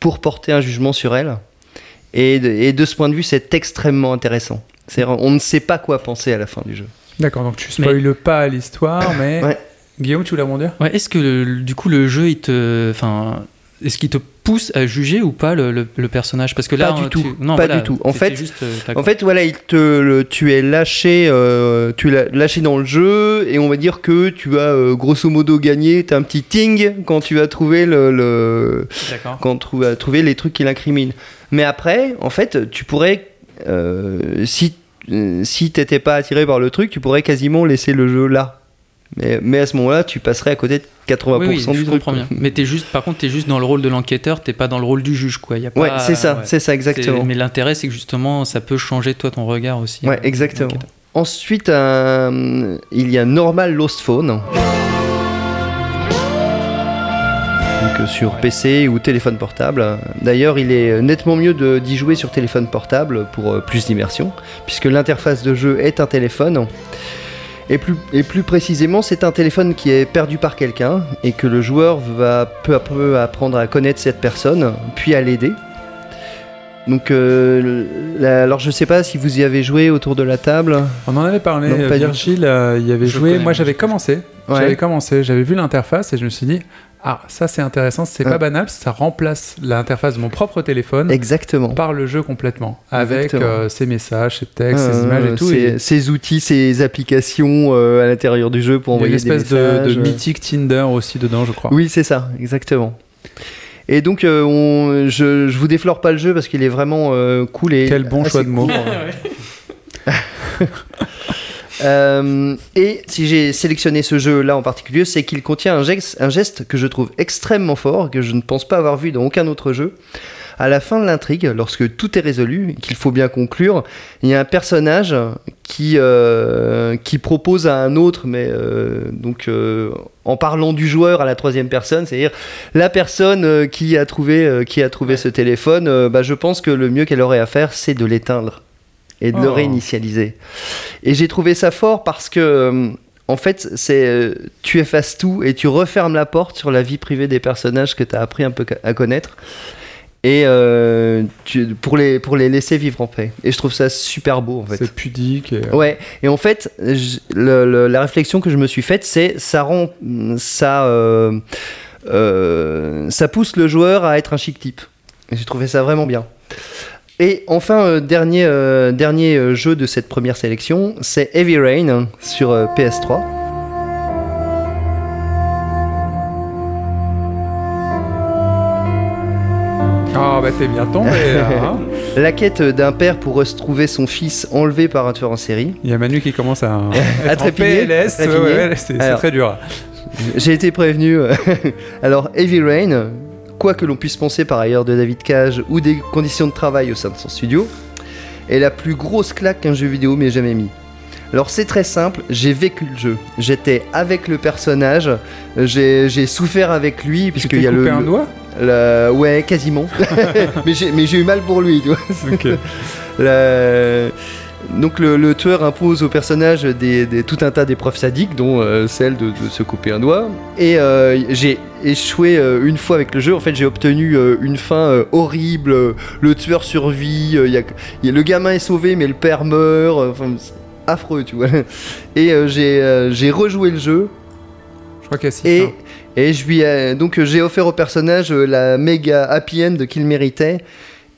pour porter un jugement sur elle. Et de, et de ce point de vue c'est extrêmement intéressant. On ne sait pas quoi penser à la fin du jeu. D'accord, donc tu spoiles pas l'histoire, [LAUGHS] mais. Ouais. Guillaume, tu voulais rebondir? Ouais, est-ce que le- du coup le jeu il te, enfin, est-ce qu'il te pousse à juger ou pas le, le- le personnage Parce que là, pas du hein, tout. tu- non, pas voilà, du tout. En fait, juste, euh, en fait, voilà, il te, le- tu es lâché, euh, tu es lâché dans le jeu, et on va dire que tu as euh, grosso modo gagné. T'as un petit ting quand tu as trouvé le, quand tu as trouvé les trucs qui l'incriminent. Mais après, en fait, tu pourrais, euh, si si t'étais pas attiré par le truc, tu pourrais quasiment laisser le jeu là. Mais, mais à ce moment-là, tu passerais à côté de 80% Oui, oui, du je truc. comprends quoi. bien. Mais t'es juste, par contre, t'es juste dans le rôle de l'enquêteur, t'es pas dans le rôle du juge, quoi. Y a pas, Ouais, c'est ça, c'est ça, exactement. Mais l'intérêt, c'est que justement, ça peut changer toi ton regard aussi. Ouais, euh, exactement. Ensuite, euh, il y a Normal Lost Phone. Donc, euh, sur PC ou téléphone portable. D'ailleurs, il est nettement mieux d'y jouer sur téléphone portable pour euh, plus d'immersion, puisque l'interface de jeu est un téléphone. Et plus, et plus précisément, c'est un téléphone qui est perdu par quelqu'un et que le joueur va peu à peu apprendre à connaître cette personne, puis à l'aider. Donc, euh, la- alors je sais pas si vous y avez joué autour de la table. On en avait parlé, Non, euh, pas du Virgile euh, y avait Je joué. Moi, moi, j'avais commencé. Ouais. J'avais commencé, j'avais vu l'interface et je me suis dit, ah, ça c'est intéressant, c'est Ouais. pas banal, ça remplace l'interface de mon propre téléphone Exactement. par le jeu complètement, avec euh, ses messages, ses textes, ses Euh, images et tout. Ces, et ces outils, ces applications euh, à l'intérieur du jeu pour il y a une envoyer des espèce de, messages. de mythique Tinder aussi dedans, je crois. Oui, c'est ça, exactement. Et donc, euh, on- je, je vous déflore pas le jeu parce qu'il est vraiment euh, cool et Quel bon choix de mots. court. [LAUGHS] [LAUGHS] Euh, et si j'ai sélectionné ce jeu-là en particulier, c'est qu'il contient un geste, un geste que je trouve extrêmement fort, que je ne pense pas avoir vu dans aucun autre jeu. À la fin de l'intrigue, lorsque tout est résolu, qu'il faut bien conclure, il y a un personnage qui, euh, qui propose à un autre, mais euh, donc euh, en parlant du joueur à la troisième personne, c'est-à-dire la personne qui a trouvé, qui a trouvé ce téléphone, bah, je pense que le mieux qu'elle aurait à faire, c'est de l'éteindre et de le Oh. réinitialiser. Et j'ai trouvé ça fort parce que, euh, en fait, c'est euh, tu effaces tout et tu refermes la porte sur la vie privée des personnages que tu as appris un peu à connaître. Et euh, tu- pour, les, pour les laisser vivre en paix. Et je trouve ça super beau en fait. C'est pudique. Et, Ouais, et en fait, je- le- le- la réflexion que je me suis faite, c'est ça rend ça, euh, euh, ça pousse le joueur à être un chic type. Et j'ai trouvé ça vraiment bien. Et enfin, euh, dernier, euh, dernier euh, jeu de cette première sélection, c'est Heavy Rain sur euh, PS3. Ah, bah t'es bien tombé. hein. [LAUGHS] La quête d'un père pour retrouver son fils enlevé par un tueur en série. Il y a Manu qui commence à, [LAUGHS] À trépigner, ouais, ouais, c'est très dur. J'ai été prévenu. [LAUGHS] Alors, Heavy Rain, quoi que l'on puisse penser par ailleurs de David Cage ou des conditions de travail au sein de son studio, est la plus grosse claque qu'un jeu vidéo m'ait jamais mis. Alors c'est très simple, j'ai vécu le jeu. J'étais avec le personnage, j'ai souffert avec lui puisqu'il y a le, coupé un le- doigt? le- ouais, quasiment. [LAUGHS] mais j'ai eu mal pour lui, tu vois. [LAUGHS] Donc le, le tueur impose au personnage des, des- tout un tas d'épreuves sadiques, dont euh, celle de, de se couper un doigt. Et euh, j'ai échoué euh, une fois avec le jeu. En fait, j'ai obtenu une fin horrible. Le tueur survit. il y a- il y a- le gamin est sauvé, mais le père meurt. Enfin, affreux, tu vois. [LAUGHS] Et j'ai rejoué le jeu. Je crois qu'il y a Et, et je lui ai- donc j'ai offert au personnage la méga happy end qu'il méritait.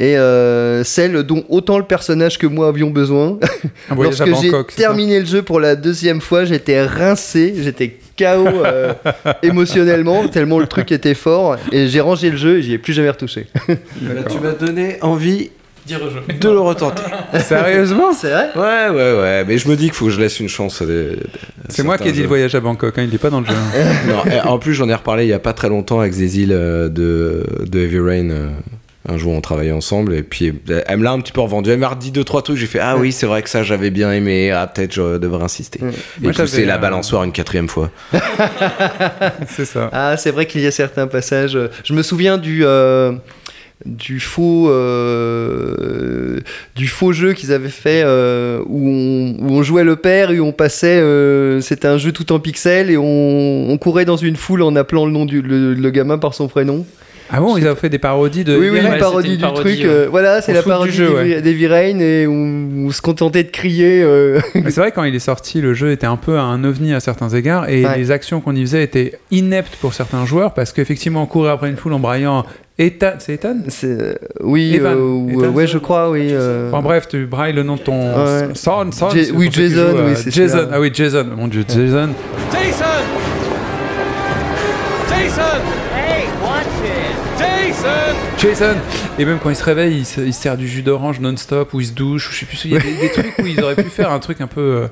Et euh, celle dont autant le personnage que moi avions besoin. [LAUGHS] Un voyage à Lorsque j'ai terminé le jeu pour la deuxième fois, j'étais rincé, j'étais KO euh, [LAUGHS] émotionnellement, tellement le truc était fort. Et j'ai rangé le jeu et j'y ai plus jamais retouché. Bah, tu m'as donné envie de le retenter. [LAUGHS] Sérieusement C'est vrai? Ouais, ouais, ouais. Mais je me dis qu'il faut que je laisse une chance à des- C'est moi qui ai dit le jeux. voyage à Bangkok, hein, il est pas dans le jeu. hein. Non, en plus, j'en ai reparlé il y a pas très longtemps avec Zézil euh, de, de Heavy Rain. Un jour, on travaillait ensemble et puis elle me l'a un petit peu revendu. Elle m'a redit deux trois trucs. J'ai fait ah oui, c'est vrai que ça j'avais bien aimé. Ah peut-être je devrais insister. Mm. Et Moi, pousser la euh, balançoire une quatrième fois. [LAUGHS] c'est ça. Ah, c'est vrai qu'il y a certains passages. Je me souviens du. euh, du faux euh, du faux jeu qu'ils avaient fait euh, où, on, où on jouait le père et on passait euh, c'était un jeu tout en pixels et on, on courait dans une foule en appelant le nom du le, le gamin par son prénom Ah bon, ils ont fait des parodies de. oui oui une parodie du parodie, truc ouais. euh, voilà c'est la fout du parodie jeu, d'Heavy ouais. d'Heavy Rain et on, on se contentait de crier euh, Mais c'est vrai quand il est sorti, le jeu était un peu un ovni à certains égards et Ouais. les actions qu'on y faisait étaient ineptes pour certains joueurs parce qu'effectivement courir après une foule en braillant Ethan, c'est Ethan? C'est oui Evan. euh, ou- Ethan, ouais je crois oui euh, Enfin bref, tu brailles le nom de ton Ouais. son, son, oui, Jason, oui, c'est Jason. Ah oui, Jason. Mon dieu, Jason. Jason! Jason! Jason! Jason Et même quand il se réveille, il se, il se sert du jus d'orange non-stop, ou il se douche, ou je sais plus, il y a des, des trucs où ils auraient pu faire un truc un peu... euh,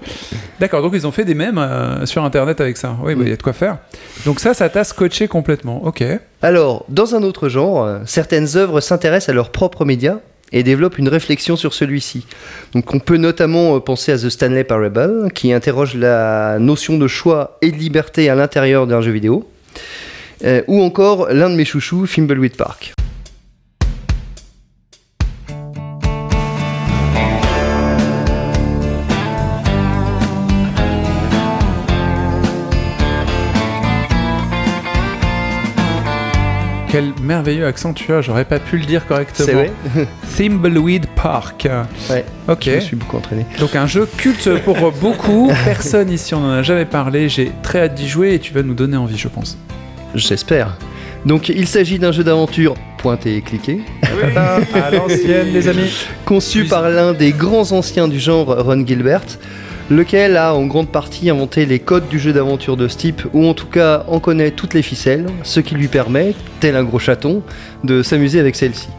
D'accord, donc ils ont fait des mèmes euh, sur Internet avec ça. Oui, bah, il y a de quoi faire. Donc ça, ça t'a scotché complètement. Ok. Alors, dans un autre genre, euh, certaines œuvres s'intéressent à leurs propres médias et développent une réflexion sur celui-ci. Donc on peut notamment euh, penser à The Stanley Parable, qui interroge la notion de choix et de liberté à l'intérieur d'un jeu vidéo, Euh, ou encore l'un de mes chouchous, Thimbleweed Park. Quel merveilleux accent tu as, j'aurais pas pu le dire correctement. C'est vrai [LAUGHS] Thimbleweed Park. Ouais. Ok. Je me suis beaucoup entraîné. Donc un jeu culte pour beaucoup. [LAUGHS] Personne ici on en a jamais parlé. J'ai très hâte d'y jouer et tu vas nous donner envie, je pense. J'espère. Donc il s'agit d'un jeu d'aventure pointé et cliqué. à l'ancienne, les amis. Conçu par l'un des grands anciens du genre, Ron Gilbert, lequel a en grande partie inventé les codes du jeu d'aventure de ce type, ou en tout cas en connaît toutes les ficelles, ce qui lui permet, tel un gros chaton, de s'amuser avec celle-ci. [LAUGHS]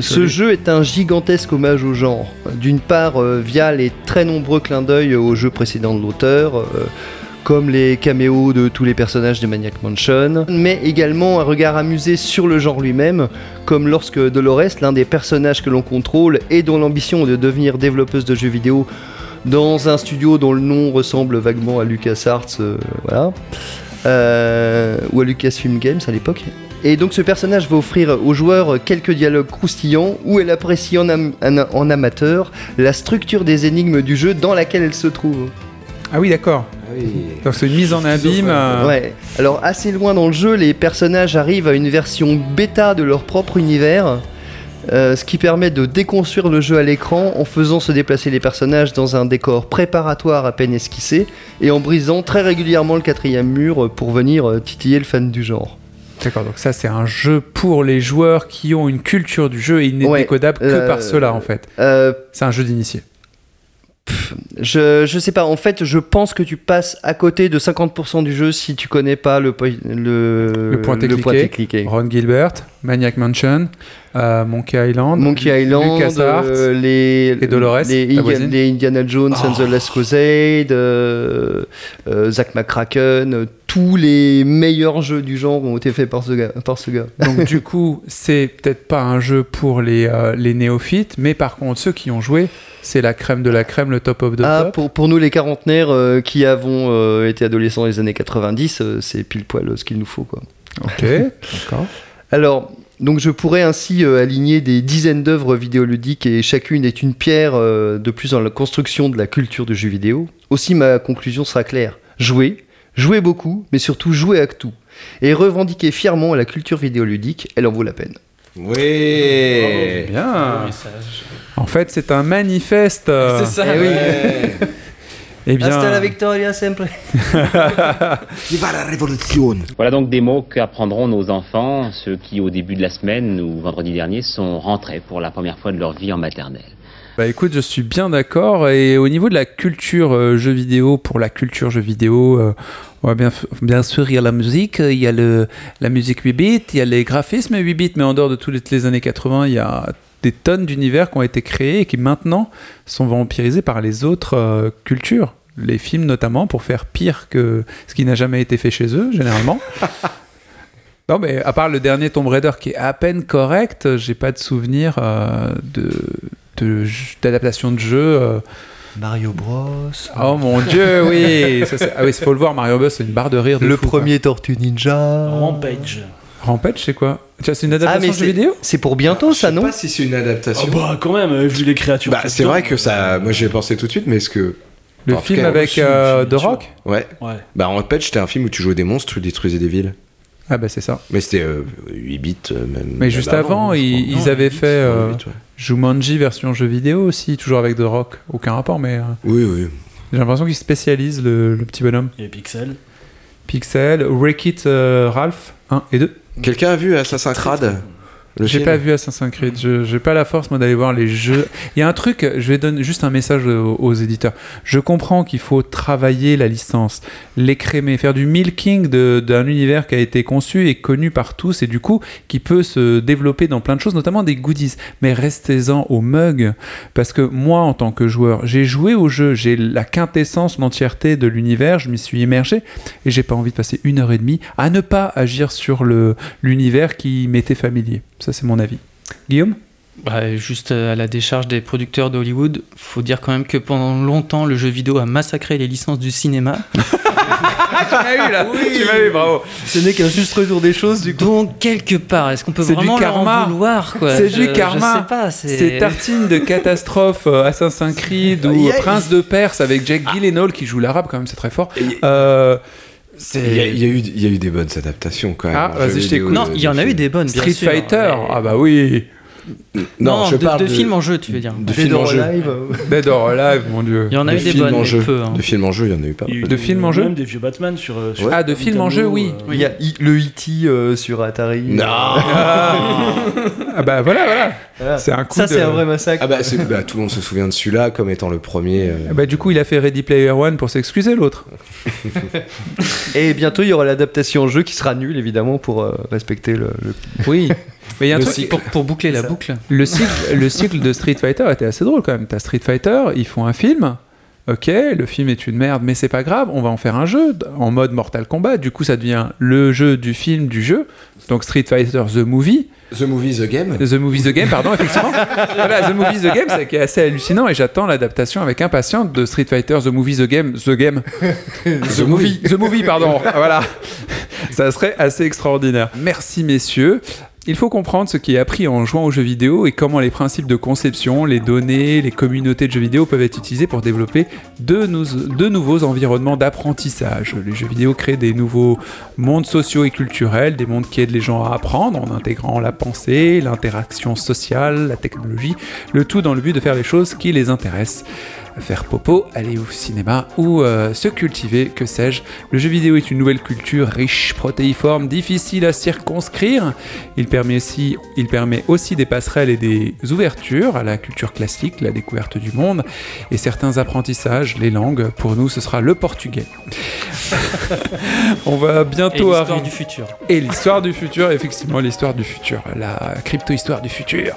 Ce jeu est un gigantesque hommage au genre, d'une part euh, via les très nombreux clins d'œil aux jeux précédents de l'auteur, euh, comme les caméos de tous les personnages de Maniac Mansion, mais également un regard amusé sur le genre lui-même, comme lorsque Dolores, l'un des personnages que l'on contrôle et dont l'ambition est de devenir développeuse de jeux vidéo dans un studio dont le nom ressemble vaguement à LucasArts, euh, voilà, euh, ou à Lucasfilm Games à l'époque. Et donc ce personnage va offrir aux joueurs quelques dialogues croustillants où elle apprécie en, am- en- en amateur la structure des énigmes du jeu dans laquelle elle se trouve. Ah oui, d'accord. Donc c'est une mise en abîme. euh, Ouais. Alors assez loin dans le jeu, les personnages arrivent à une version bêta de leur propre univers, euh, ce qui permet de déconstruire le jeu à l'écran en faisant se déplacer les personnages dans un décor préparatoire à peine esquissé et en brisant très régulièrement le quatrième mur pour venir euh, titiller le fan du genre. D'accord, donc ça c'est un jeu pour les joueurs qui ont une culture du jeu et il n'est Ouais, décodable que euh, par cela en fait. Euh, C'est un jeu d'initié. Je, je sais pas, en fait, je pense que tu passes à côté de 50% du jeu si tu connais pas le, le, Le cliqué, cliqué. Ron Gilbert, Maniac Mansion, euh, Monkey Island, Monkey Island, LucasArts, euh, les, et Dolores, les, Indiana Jones and the Last Crusade, euh, euh, Zack McCracken, tous les meilleurs jeux du genre ont été faits par ce gars. Par ce gars. Donc du coup, c'est peut-être pas un jeu pour les, euh, les néophytes, mais par contre, ceux qui ont joué, c'est la crème de la crème, le top of the Ah, top. pour, pour nous les quarantenaires euh, qui avons euh, été adolescents dans les années 90, euh, c'est pile poil ce qu'il nous faut. Quoi. Ok, [LAUGHS] d'accord. Alors, donc je pourrais ainsi euh, aligner des dizaines d'œuvres vidéoludiques et chacune est une pierre euh, de plus dans la construction de la culture du jeu vidéo. Aussi, ma conclusion sera claire. Jouer, jouer beaucoup, mais surtout jouer avec tout. Et revendiquer fièrement la culture vidéoludique, elle en vaut la peine. Oui. Bien. En fait, c'est un manifeste. euh, C'est ça, Eh oui. Eh bien, Hasta la victoria sempre. [LAUGHS] Viva la révolution Voilà donc des mots qu'apprendront nos enfants, ceux qui au début de la semaine ou vendredi dernier sont rentrés pour la première fois de leur vie en maternelle. Bah écoute, je suis bien d'accord. Et au niveau de la culture euh, jeux vidéo, pour la culture jeux vidéo, euh, on va bien, bien sûr, il y a la musique, il y a le, la musique 8 bits, il y a les graphismes 8 bits, mais en dehors de toutes les, années 80, il y a des tonnes d'univers qui ont été créés et qui maintenant sont vampirisés par les autres euh, cultures. Les films notamment, pour faire pire que ce qui n'a jamais été fait chez eux, généralement. [LAUGHS] Non, mais à part le dernier Tomb Raider qui est à peine correct, j'ai pas de souvenir euh, de- d'adaptation de, jeu. euh. Mario Bros. Oh mon dieu, oui [LAUGHS] ça, Ah oui, il faut le voir, Mario Bros, c'est une barre de rire. De Le fou, quoi. premier Tortue Ninja. Rampage. Rampage, c'est quoi? C'est une Ah, adaptation mais de jeu vidéo? C'est pour bientôt ça, non? Je sais pas si c'est une adaptation. Ah bah quand même, euh, vu les créatures. Bah, c'est vrai que ça. Moi, j'y ai pensé tout de suite, mais est-ce que. Le film cas, avec aussi, euh, The. Rock? Ouais. Ouais. Bah, Rampage, c'était un film où tu jouais des monstres, tu détruisais des villes. Ah bah c'est ça. Mais c'était euh, 8 bits, euh, même. Mais juste même avant, ils, avaient fait euh, huit, ouais. Jumanji version jeu vidéo aussi, toujours avec The Rock. Aucun rapport, mais euh, Oui, oui. j'ai l'impression qu'il spécialise le, le petit bonhomme. Et Pixel. Pixel, Wreck-It euh, Ralph 1 et 2. Quelqu'un a vu Assassin's Creed? J'ai pas vu Assassin's Creed, je j'ai pas la force moi d'aller voir les jeux. Il y a un truc, je vais donner juste un message aux, aux éditeurs. Je comprends qu'il faut travailler la licence, l'écrémer, faire du milking d'un univers qui a été conçu et connu par tous et du coup qui peut se développer dans plein de choses, notamment des goodies. Mais restez-en au mug parce que moi en tant que joueur, j'ai joué au jeu, j'ai la quintessence, l'entièreté de l'univers, je m'y suis immergé et j'ai pas envie de passer une heure et demie à ne pas agir sur le l'univers qui m'était familier. Ça, c'est mon avis. Guillaume? Bah, juste euh, à la décharge des producteurs d'Hollywood, faut dire quand même que pendant longtemps, le jeu vidéo a massacré les licences du cinéma. [LAUGHS] tu m'as eu là Tu m'as eu, bravo Ce n'est qu'un juste retour des choses du coup. Donc, quelque part, est-ce qu'on peut C'est du vraiment leur karma. en vouloir quoi C'est Je- du je karma. sais pas, C'est tartine de catastrophe euh, Assassin's Creed ou Prince de Perse avec Jack Gyllenhaal qui joue l'arabe quand même, c'est très fort. Euh, Il y, a, il y a eu, il y a eu des bonnes adaptations quand même. Ah, vas-y, je t'écoute. Non, il y en a eu des bonnes, bien Street sûr, Fighter, mais- ah bah oui. Non, je de, parle de films en jeu, tu veux dire. de Dead films en or jeu. Dead or Alive, mon dieu. Il y en a De eu des films bonnes, en mais jeu. peu. hein. De films en jeu, il y en a eu pas. Eu De films en jeu Même des vieux Batman sur. euh, sur Ah, de films en jeu, oui. euh, Il y a I- le E.T. euh, sur Atari. Non Ah bah voilà, voilà. Voilà. C'est un coup Ça, de- c'est un vrai massacre. Ah bah, bah, tout le monde se souvient de celui-là comme étant le premier. euh, Ah Bah du coup, il a fait Ready Player One pour s'excuser, l'autre. [LAUGHS] Et bientôt, il y aura l'adaptation en jeu qui sera nulle, évidemment, pour euh, respecter le. le- Oui. Mais il y a un Le truc, cycle- pour, pour boucler la boucle. Le cycle, le cycle de Street Fighter était assez drôle quand même. T'as Street Fighter, ils font un film. Ok, le film est une merde, mais c'est pas grave, on va en faire un jeu en mode Mortal Kombat. Du coup, ça devient le jeu du film du jeu. Donc Street Fighter The Movie. The Movie, The Game. The Movie The Game, pardon, effectivement. [LAUGHS] voilà, The Movie The Game, c'est qui est assez hallucinant et j'attends l'adaptation avec impatience de Street Fighter The Movie The Game. The Game. [LAUGHS] The Movie. The Movie, pardon. voilà. Ça serait assez extraordinaire. Merci, messieurs. Il faut comprendre ce qui est appris en jouant aux jeux vidéo et comment les principes de conception, les données, les communautés de jeux vidéo peuvent être utilisés pour développer de, nou- de nouveaux environnements d'apprentissage. Les jeux vidéo créent des nouveaux mondes sociaux et culturels, des mondes qui aident les gens à apprendre en intégrant la pensée, l'interaction sociale, la technologie, le tout dans le but de faire les choses qui les intéressent. Faire popo, aller au cinéma ou euh, se cultiver, que sais-je. Le jeu vidéo est une nouvelle culture riche, protéiforme, difficile à circonscrire. Il permet, aussi, il permet aussi des passerelles et des ouvertures à la culture classique, la découverte du monde et certains apprentissages, les langues. Pour nous, ce sera le portugais. [LAUGHS] On va bientôt Et l'histoire du futur. Et l'histoire du futur, effectivement, l'histoire du futur, la crypto-histoire du futur.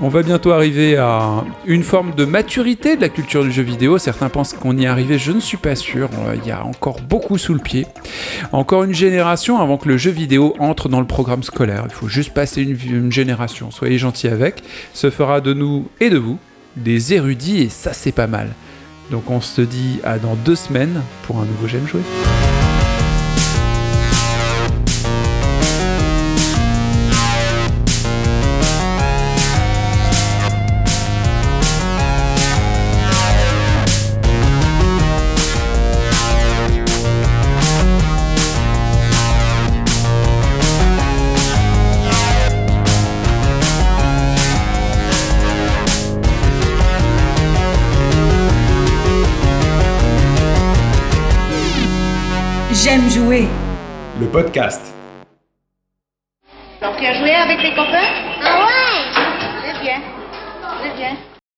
On va bientôt arriver à une forme de maturité de la culture du jeu vidéo. Certains pensent qu'on y est arrivé, je ne suis pas sûr. Euh, Il y a encore beaucoup sous le pied. Encore une génération avant que le jeu vidéo entre dans le programme scolaire. Il faut juste passer une, génération. Soyez gentils avec. Ce fera de nous et de vous des érudits et ça, c'est pas mal. Donc on se dit à dans deux semaines pour un nouveau J'aime jouer. J'aime jouer. Le podcast. Donc tu as joué avec les copains? Ah ouais?